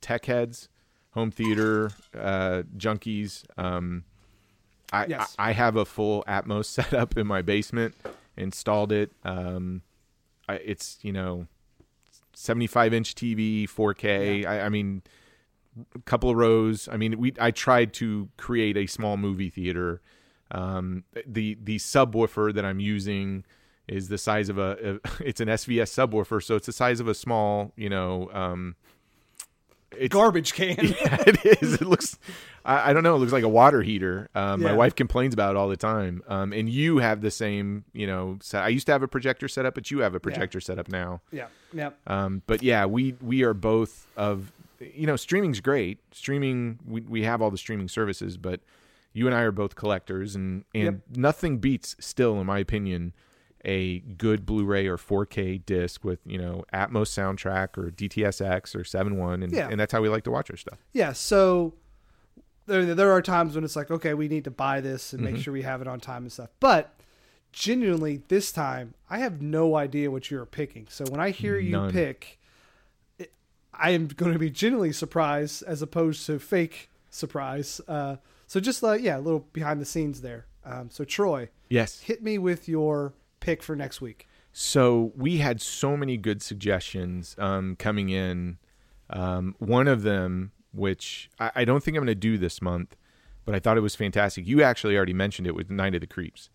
tech heads, home theater uh, junkies. Um, I, Yes. I I have a full Atmos <laughs> setup in my basement, installed it. Um, I, it's you know, seventy five inch TV, four K. I, I mean, a couple of rows. I mean, we I tried to create a small movie theater. Um, the the subwoofer that I'm using is the size of a, a <laughs> it's an SVS subwoofer, so it's the size of a small, you know, um, it's garbage can. <laughs> yeah, it is. It looks. I, I don't know. It looks like a water heater. Um, My wife complains about it all the time. Um, and you have the same. You know, set. I used to have a projector set up, but you have a projector set up now. yeah. Yeah. Um, but yeah, we we are both of you know streaming's great. Streaming we we have all the streaming services, but you and I are both collectors, and and Yep. nothing beats still, in my opinion, a good Blu-ray or 4K disc with you know Atmos soundtrack or DTSX or 7.1, and Yeah. and that's how we like to watch our stuff. Yeah, so there there are times when it's like, okay, we need to buy this and Mm-hmm. make sure we have it on time and stuff. But genuinely, this time, I have no idea what you're picking. So when I hear you None. pick, it, I am going to be genuinely surprised as opposed to fake surprise. Uh, so just like yeah, a little behind the scenes there. Um, so Troy, Yes. hit me with your pick for next week. So we had so many good suggestions um, coming in. Um, one of them, which I, I don't think I'm going to do this month, but I thought it was fantastic. You actually already mentioned it with Night of the Creeps.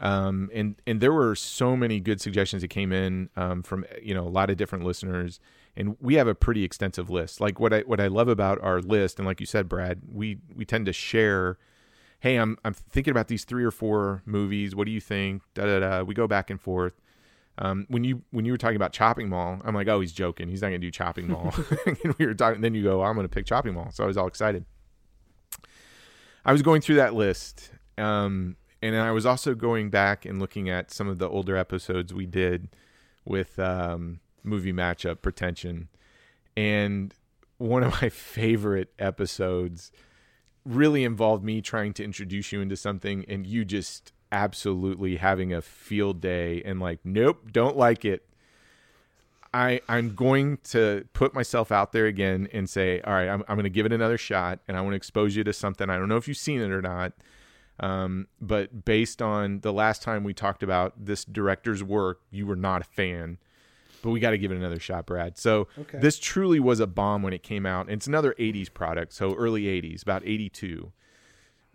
Um, and and there were so many good suggestions that came in um, from you know a lot of different listeners, and we have a pretty extensive list. Like what I what I love about our list, and like you said, Brad, we we tend to share hey, I'm I'm thinking about these three or four movies. What do you think? Da da da. We go back and forth. Um, when you when you were talking about Chopping Mall, I'm like, oh, he's joking. He's not gonna do Chopping Mall. <laughs> <laughs> and we were talking. Then you go, I'm gonna pick Chopping Mall. So I was all excited. I was going through that list, um, and I was also going back and looking at some of the older episodes we did with um, movie matchup pretension, and one of my <laughs> favorite episodes really involved me trying to introduce you into something and you just absolutely having a field day and like nope don't like it. I i'm going to put myself out there again and say all right i'm, I'm going to give it another shot and i want to expose you to something. I don't know if you've seen it or not um, but based on the last time we talked about this director's work you were not a fan but we got to give it another shot, Brad. So Okay. this truly was a bomb when it came out. It's another 80s product, so early 80s, about 82.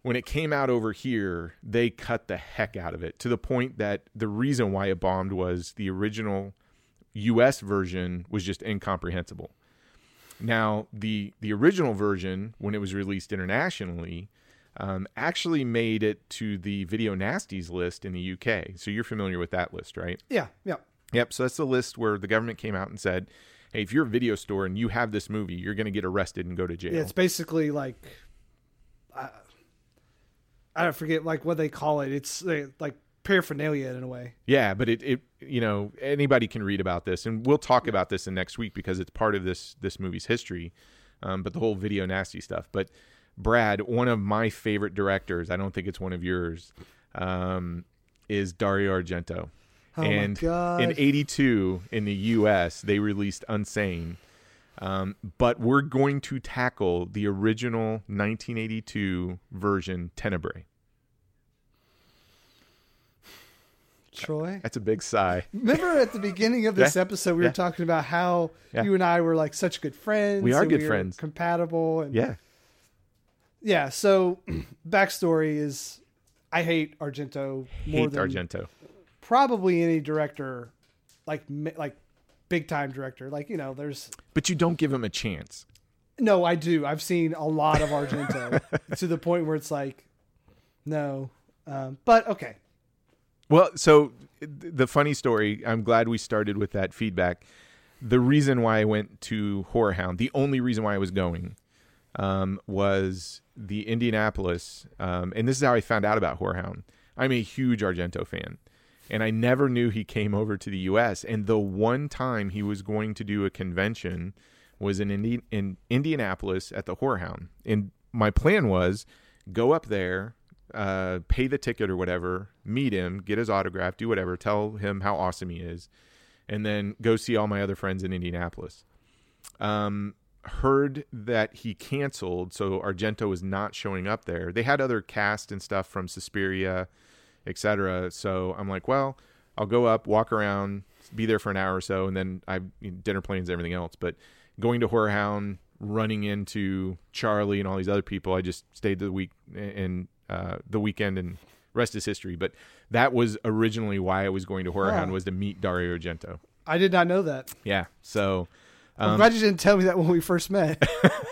When it came out over here, they cut the heck out of it to the point that the reason why it bombed was the original US version was just incomprehensible. Now, the the original version when it was released internationally um, actually made it to the Video Nasties list in the UK. So you're familiar with that list, right? Yeah, yeah. Yep. So that's the list where the government came out and said, "Hey, if you're a video store and you have this movie, you're going to get arrested and go to jail." Yeah, it's basically like I, I don't forget like what they call it. It's like paraphernalia in a way. Yeah, but it, it you know anybody can read about this, and we'll talk about this in next week because it's part of this this movie's history. Um, but the whole video nasty stuff. But Brad, one of my favorite directors, I don't think it's one of yours, um, is Dario Argento. Oh and in '82 in the U.S., they released Unsane. Um, but we're going to tackle the original 1982 version Tenebrae. Troy. That's a big sigh. Remember at the beginning of this Yeah. episode, we Yeah. were talking about how Yeah. you and I were like such good friends. We are and good were friends. compatible. And Yeah. yeah. So, <clears throat> backstory is, I hate Argento more Hate than Argento. Probably any director, like like big time director. Like you know, there's But you don't give him a chance. no, I do. I've seen a lot of Argento <laughs> to the point where it's like, no, um, but okay. Well, so the funny story, I'm glad we started with that feedback. The reason why I went to Horror Hound, the only reason why I was going, um, was the Indianapolis. Um, and this is how I found out about Horror Hound. I'm a huge Argento fan. And I never knew he came over to the U.S. And the one time he was going to do a convention was in, Indi- in Indianapolis at the Horror Hound, And my plan was go up there, uh, pay the ticket or whatever, meet him, get his autograph, do whatever, tell him how awesome he is, and then go see all my other friends in Indianapolis. Um, heard that he canceled, so Argento was not showing up there. They had other cast and stuff from Suspiria, etc. So I'm like, well, I'll go up, walk around, be there for an hour or so, and then I dinner plans, everything else. But going to Horror Hound, running into Charlie and all these other people, I just stayed the week and uh, the weekend and rest is history. But that was originally why I was going to Horror. Hound was to meet Dario Argento. I did not know that. Yeah, so I'm Um, glad you didn't tell me that when we first met.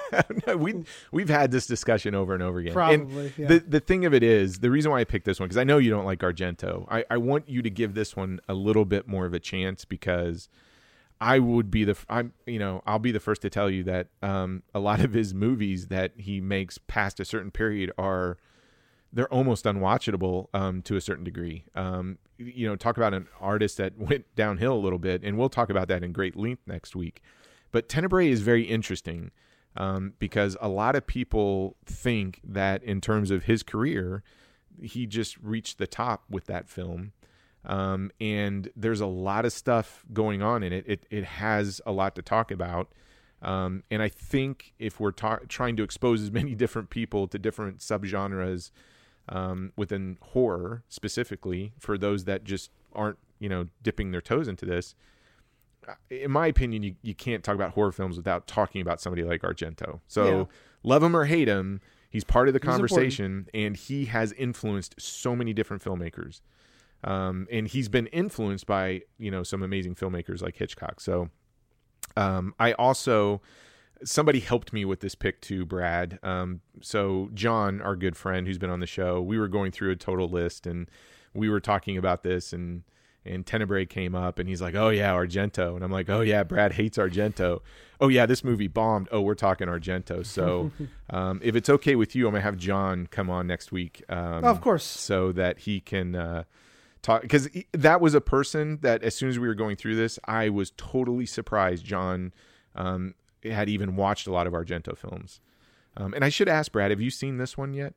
<laughs> no, we we've had this discussion over and over again. Probably, yeah. The the thing of it is, the reason why I picked this one because I know you don't like Argento. I I want you to give this one a little bit more of a chance because I would be the I'm you know I'll be the first to tell you that um a lot of his movies that he makes past a certain period are they're almost unwatchable um, to a certain degree. Um, you know, talk about an artist that <laughs> went downhill a little bit, and we'll talk about that in great length next week. But Tenebrae is very interesting um, because a lot of people think that in terms of his career, he just reached the top with that film. Um, and there's a lot of stuff going on in it. It, it has a lot to talk about. Um, and I think if we're ta- trying to expose as <laughs> many different people to different subgenres um, within horror specifically, for those that just aren't, you know, dipping their toes into this, in my opinion, you, you can't talk about horror films without talking about somebody like Argento. So Yeah. love him or hate him, he's part of the He's important. conversation, and he has influenced so many different filmmakers. Um, and he's been influenced by you know some amazing filmmakers like Hitchcock. So um, I also somebody helped me with this pick too, Brad. Um, so John, our good friend who's been on the show, we were going through a total list and we were talking about this and and Tenebrae came up and he's like, "Oh yeah, Argento," and I'm like, "Oh yeah, Brad hates Argento." Oh yeah, this movie bombed. Oh, we're talking Argento. So <laughs> um, if it's okay with you, I'm gonna have John come on next week. Um, Oh, of course. so that he can uh, talk because that was a person that as soon as we were going through this, I was totally surprised. John um, had even watched a lot of Argento films, um, and I should ask Brad, have you seen this one yet?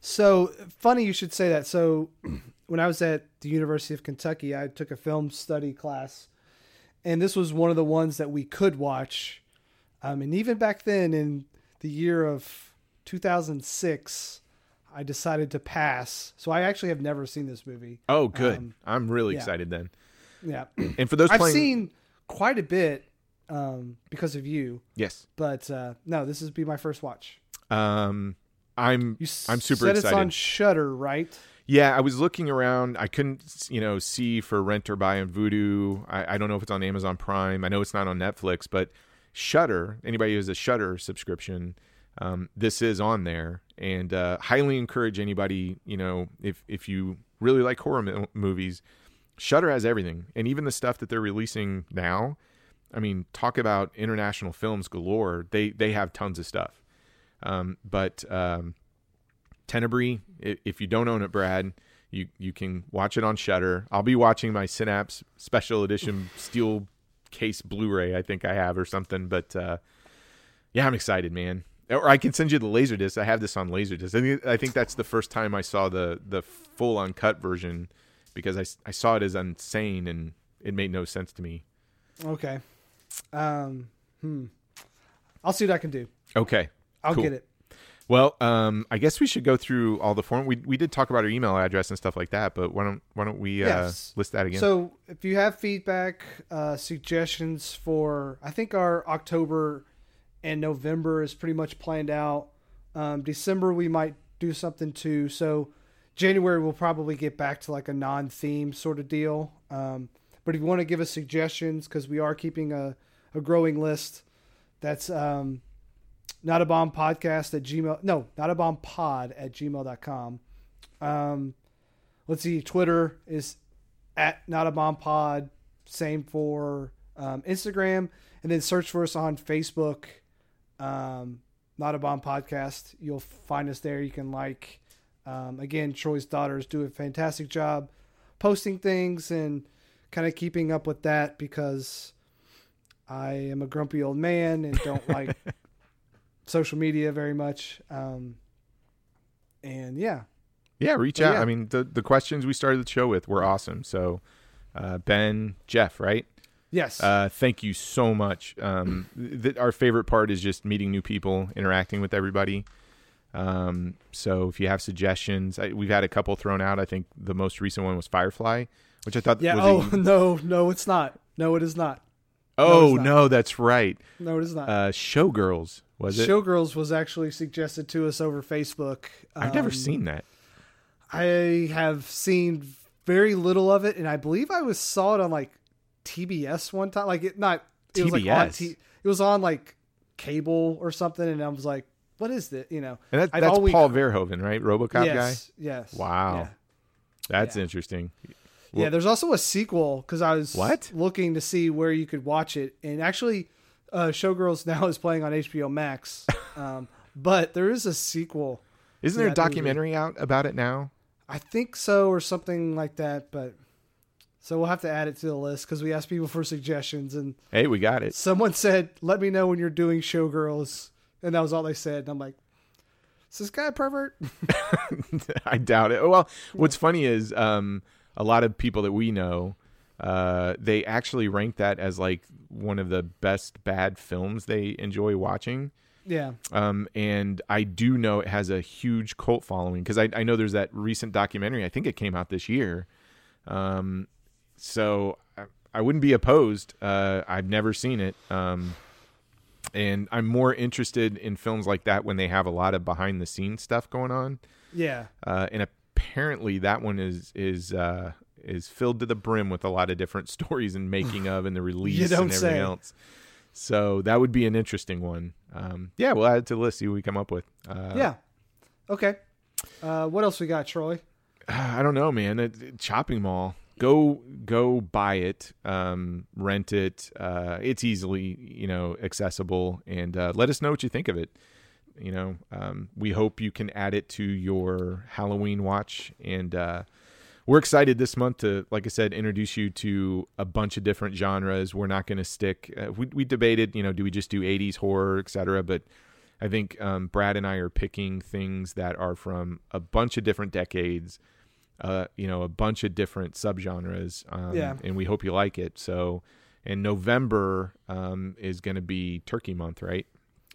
So funny you should say that. So when I was at the University of Kentucky, I took a film study class, and this was one of the ones that we could watch. Um, and even back then, in the year of 2006, I decided to pass. So I actually have never seen this movie. Oh, good. Um, I'm really yeah. excited then. Yeah, <clears throat> And for those I've playing, seen quite a bit um, because of you, yes, but uh, no, this is be my first watch. um, I'm You I'm super said excited. it's on Shudder, right? Yeah, I was looking around. I couldn't, you know, see for rent or buy on Vudu. I, I don't know if it's on Amazon Prime. I know it's not on Netflix, but Shudder. Anybody who has a Shudder subscription, um, this is on there, and uh, highly encourage anybody. You know, if if you really like horror mo- movies, Shudder has everything, and even the stuff that they're releasing now. I mean, talk about international films galore. They they have tons of stuff. Um, but um, Tenebrae. If you don't own it, Brad, you you can watch it on Shudder. I'll be watching my Synapse Special Edition Steel Case Blu-ray. I think I have or something. But uh, yeah, I'm excited, man. Or I can send you the Laserdisc. I have this on Laserdisc. I think, I think that's the first time I saw the the full uncut version because I, I saw it as Unsane and it made no sense to me. Okay. Um, hmm. I'll see what I can do. Okay. I'll Cool. get it. Well, um, I guess we should go through all the form. We we did talk about our email address and stuff like that, but why don't why don't we uh, Yes. list that again? So if you have feedback, uh, suggestions for, I think our October and November is pretty much planned out. Um, December we might do something too. So January we'll probably get back to like a non-theme sort of deal. Um, but if you want to give us suggestions, because we are keeping a, a growing list, that's um, not a bomb podcast at gmail. No, not a bomb pod at gmail.com. Um, let's see. Twitter is at not a bomb pod. Same for um, Instagram, and then search for us on Facebook. Um, not a bomb podcast. You'll find us there. You can like. Um, again, Troy's daughters do a fantastic job posting things and kind of keeping up with that because I am a grumpy old man and don't like <laughs> social media very much. Um, and yeah, yeah, reach Well, out. yeah. I mean, the the questions we started the show with were awesome. So, uh, Ben, Jeff, right? yes, Uh, thank you so much. Um, th- our favorite part is just meeting new people, interacting with everybody. Um, so if you have suggestions, I, we've had a couple thrown out. I think the most recent one was Firefly, which I thought yeah. was Oh a, <laughs> no, no, it's not. No, it is not. oh it's not. no, that's right. No, it is not. Uh, Showgirls was it? Showgirls was actually suggested to us over Facebook. I've never Um, seen that. I have seen very little of it, and I believe I was saw it on like TBS one time. Like it not it was like on TBS? T, it was on like cable or something, and I was like, "What is this?" You know, And that, that's always- Paul Verhoeven, right? RoboCop yes, yes, Wow. yeah. That's Yeah. interesting. Yeah, there's also a sequel because I was What? looking to see where you could watch it, and actually, uh, Showgirls <laughs> now is playing on HBO Max. um, but there is a sequel. Isn't there a that movie. documentary out about it now? I think so, or something like that. But so we'll have to add it to the list because we asked people for suggestions, and Hey, we got it. someone said, "Let me know when you're doing Showgirls," and that was all they said. And I'm like, "Is this guy a pervert?" <laughs> <laughs> I doubt it. Well, what's funny is um, a lot of people that we know, uh, they actually rank that as like one of the best bad films they enjoy watching. yeah, Um, and I do know it has a huge cult following because I, I know there's that recent documentary. I think it came out this year. Um, so I, I wouldn't be opposed. Uh, I've never seen it. Um, and I'm more interested in films like that when they have a lot of behind the scenes stuff going on. yeah, Uh, and apparently that one is is uh, is filled to the brim with a lot of different <laughs> stories and making of and the <laughs> release and everything say. else. So that would be an interesting one. Um, yeah, we'll add it to the list. See what we come up with. Uh, yeah. Okay. Uh, what else we got, Troy? <sighs> I don't know, man. It, it- Chopping Mall. Go go buy it, um, rent it. Uh, it's easily you know accessible, and uh, let us know what you think of it. You know, um, we hope you can add it to your Halloween watch, and uh, we're excited this month to, like I said, introduce you to a bunch of different genres. We're not going to stick. Uh, we we debated, you know, do we just do '80s horror, etc. But I think um, Brad and I are picking things that are from a bunch of different decades, uh, you know, a bunch of different subgenres. Um, Yeah. And we hope you like it. So, and November um, is going to be Turkey Month, right?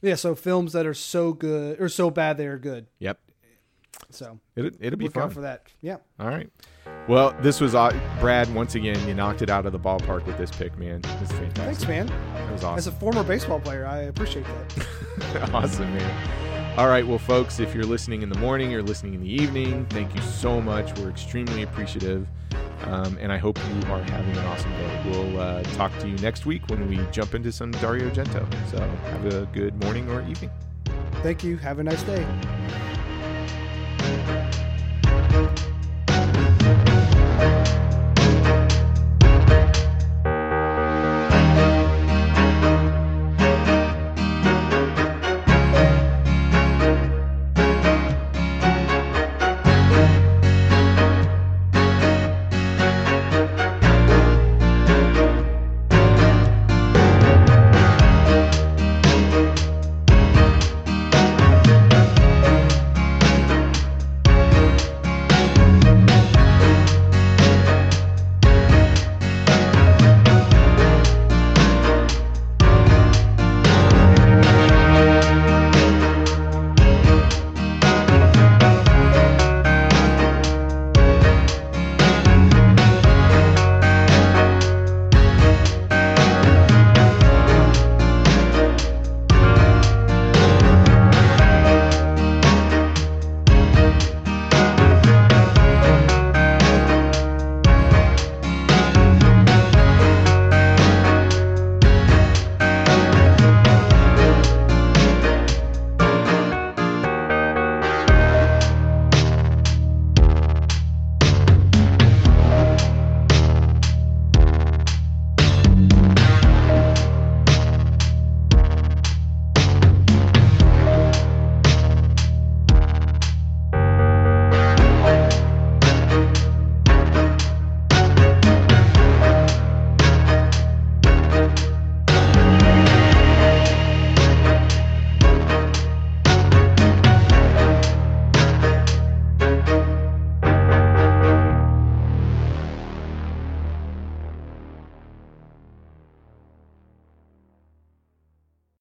Yeah, so films that are so good or so bad they are good. Yep. So It, it'll be look out fun. for that. Yeah. All right. Well, this was uh, Brad once again. You knocked it out of the ballpark with this pick, man. This fantastic. Thanks, man. That was awesome. As a former baseball player, I appreciate that. <laughs> awesome, man. All right, well, folks, if you're listening in the morning, you're listening in the evening, thank you so much. We're extremely appreciative, um, and I hope you are having an awesome day. We'll uh, talk to you next week when we jump into some Dario Argento. So have a good morning or evening. Thank you. Have a nice day.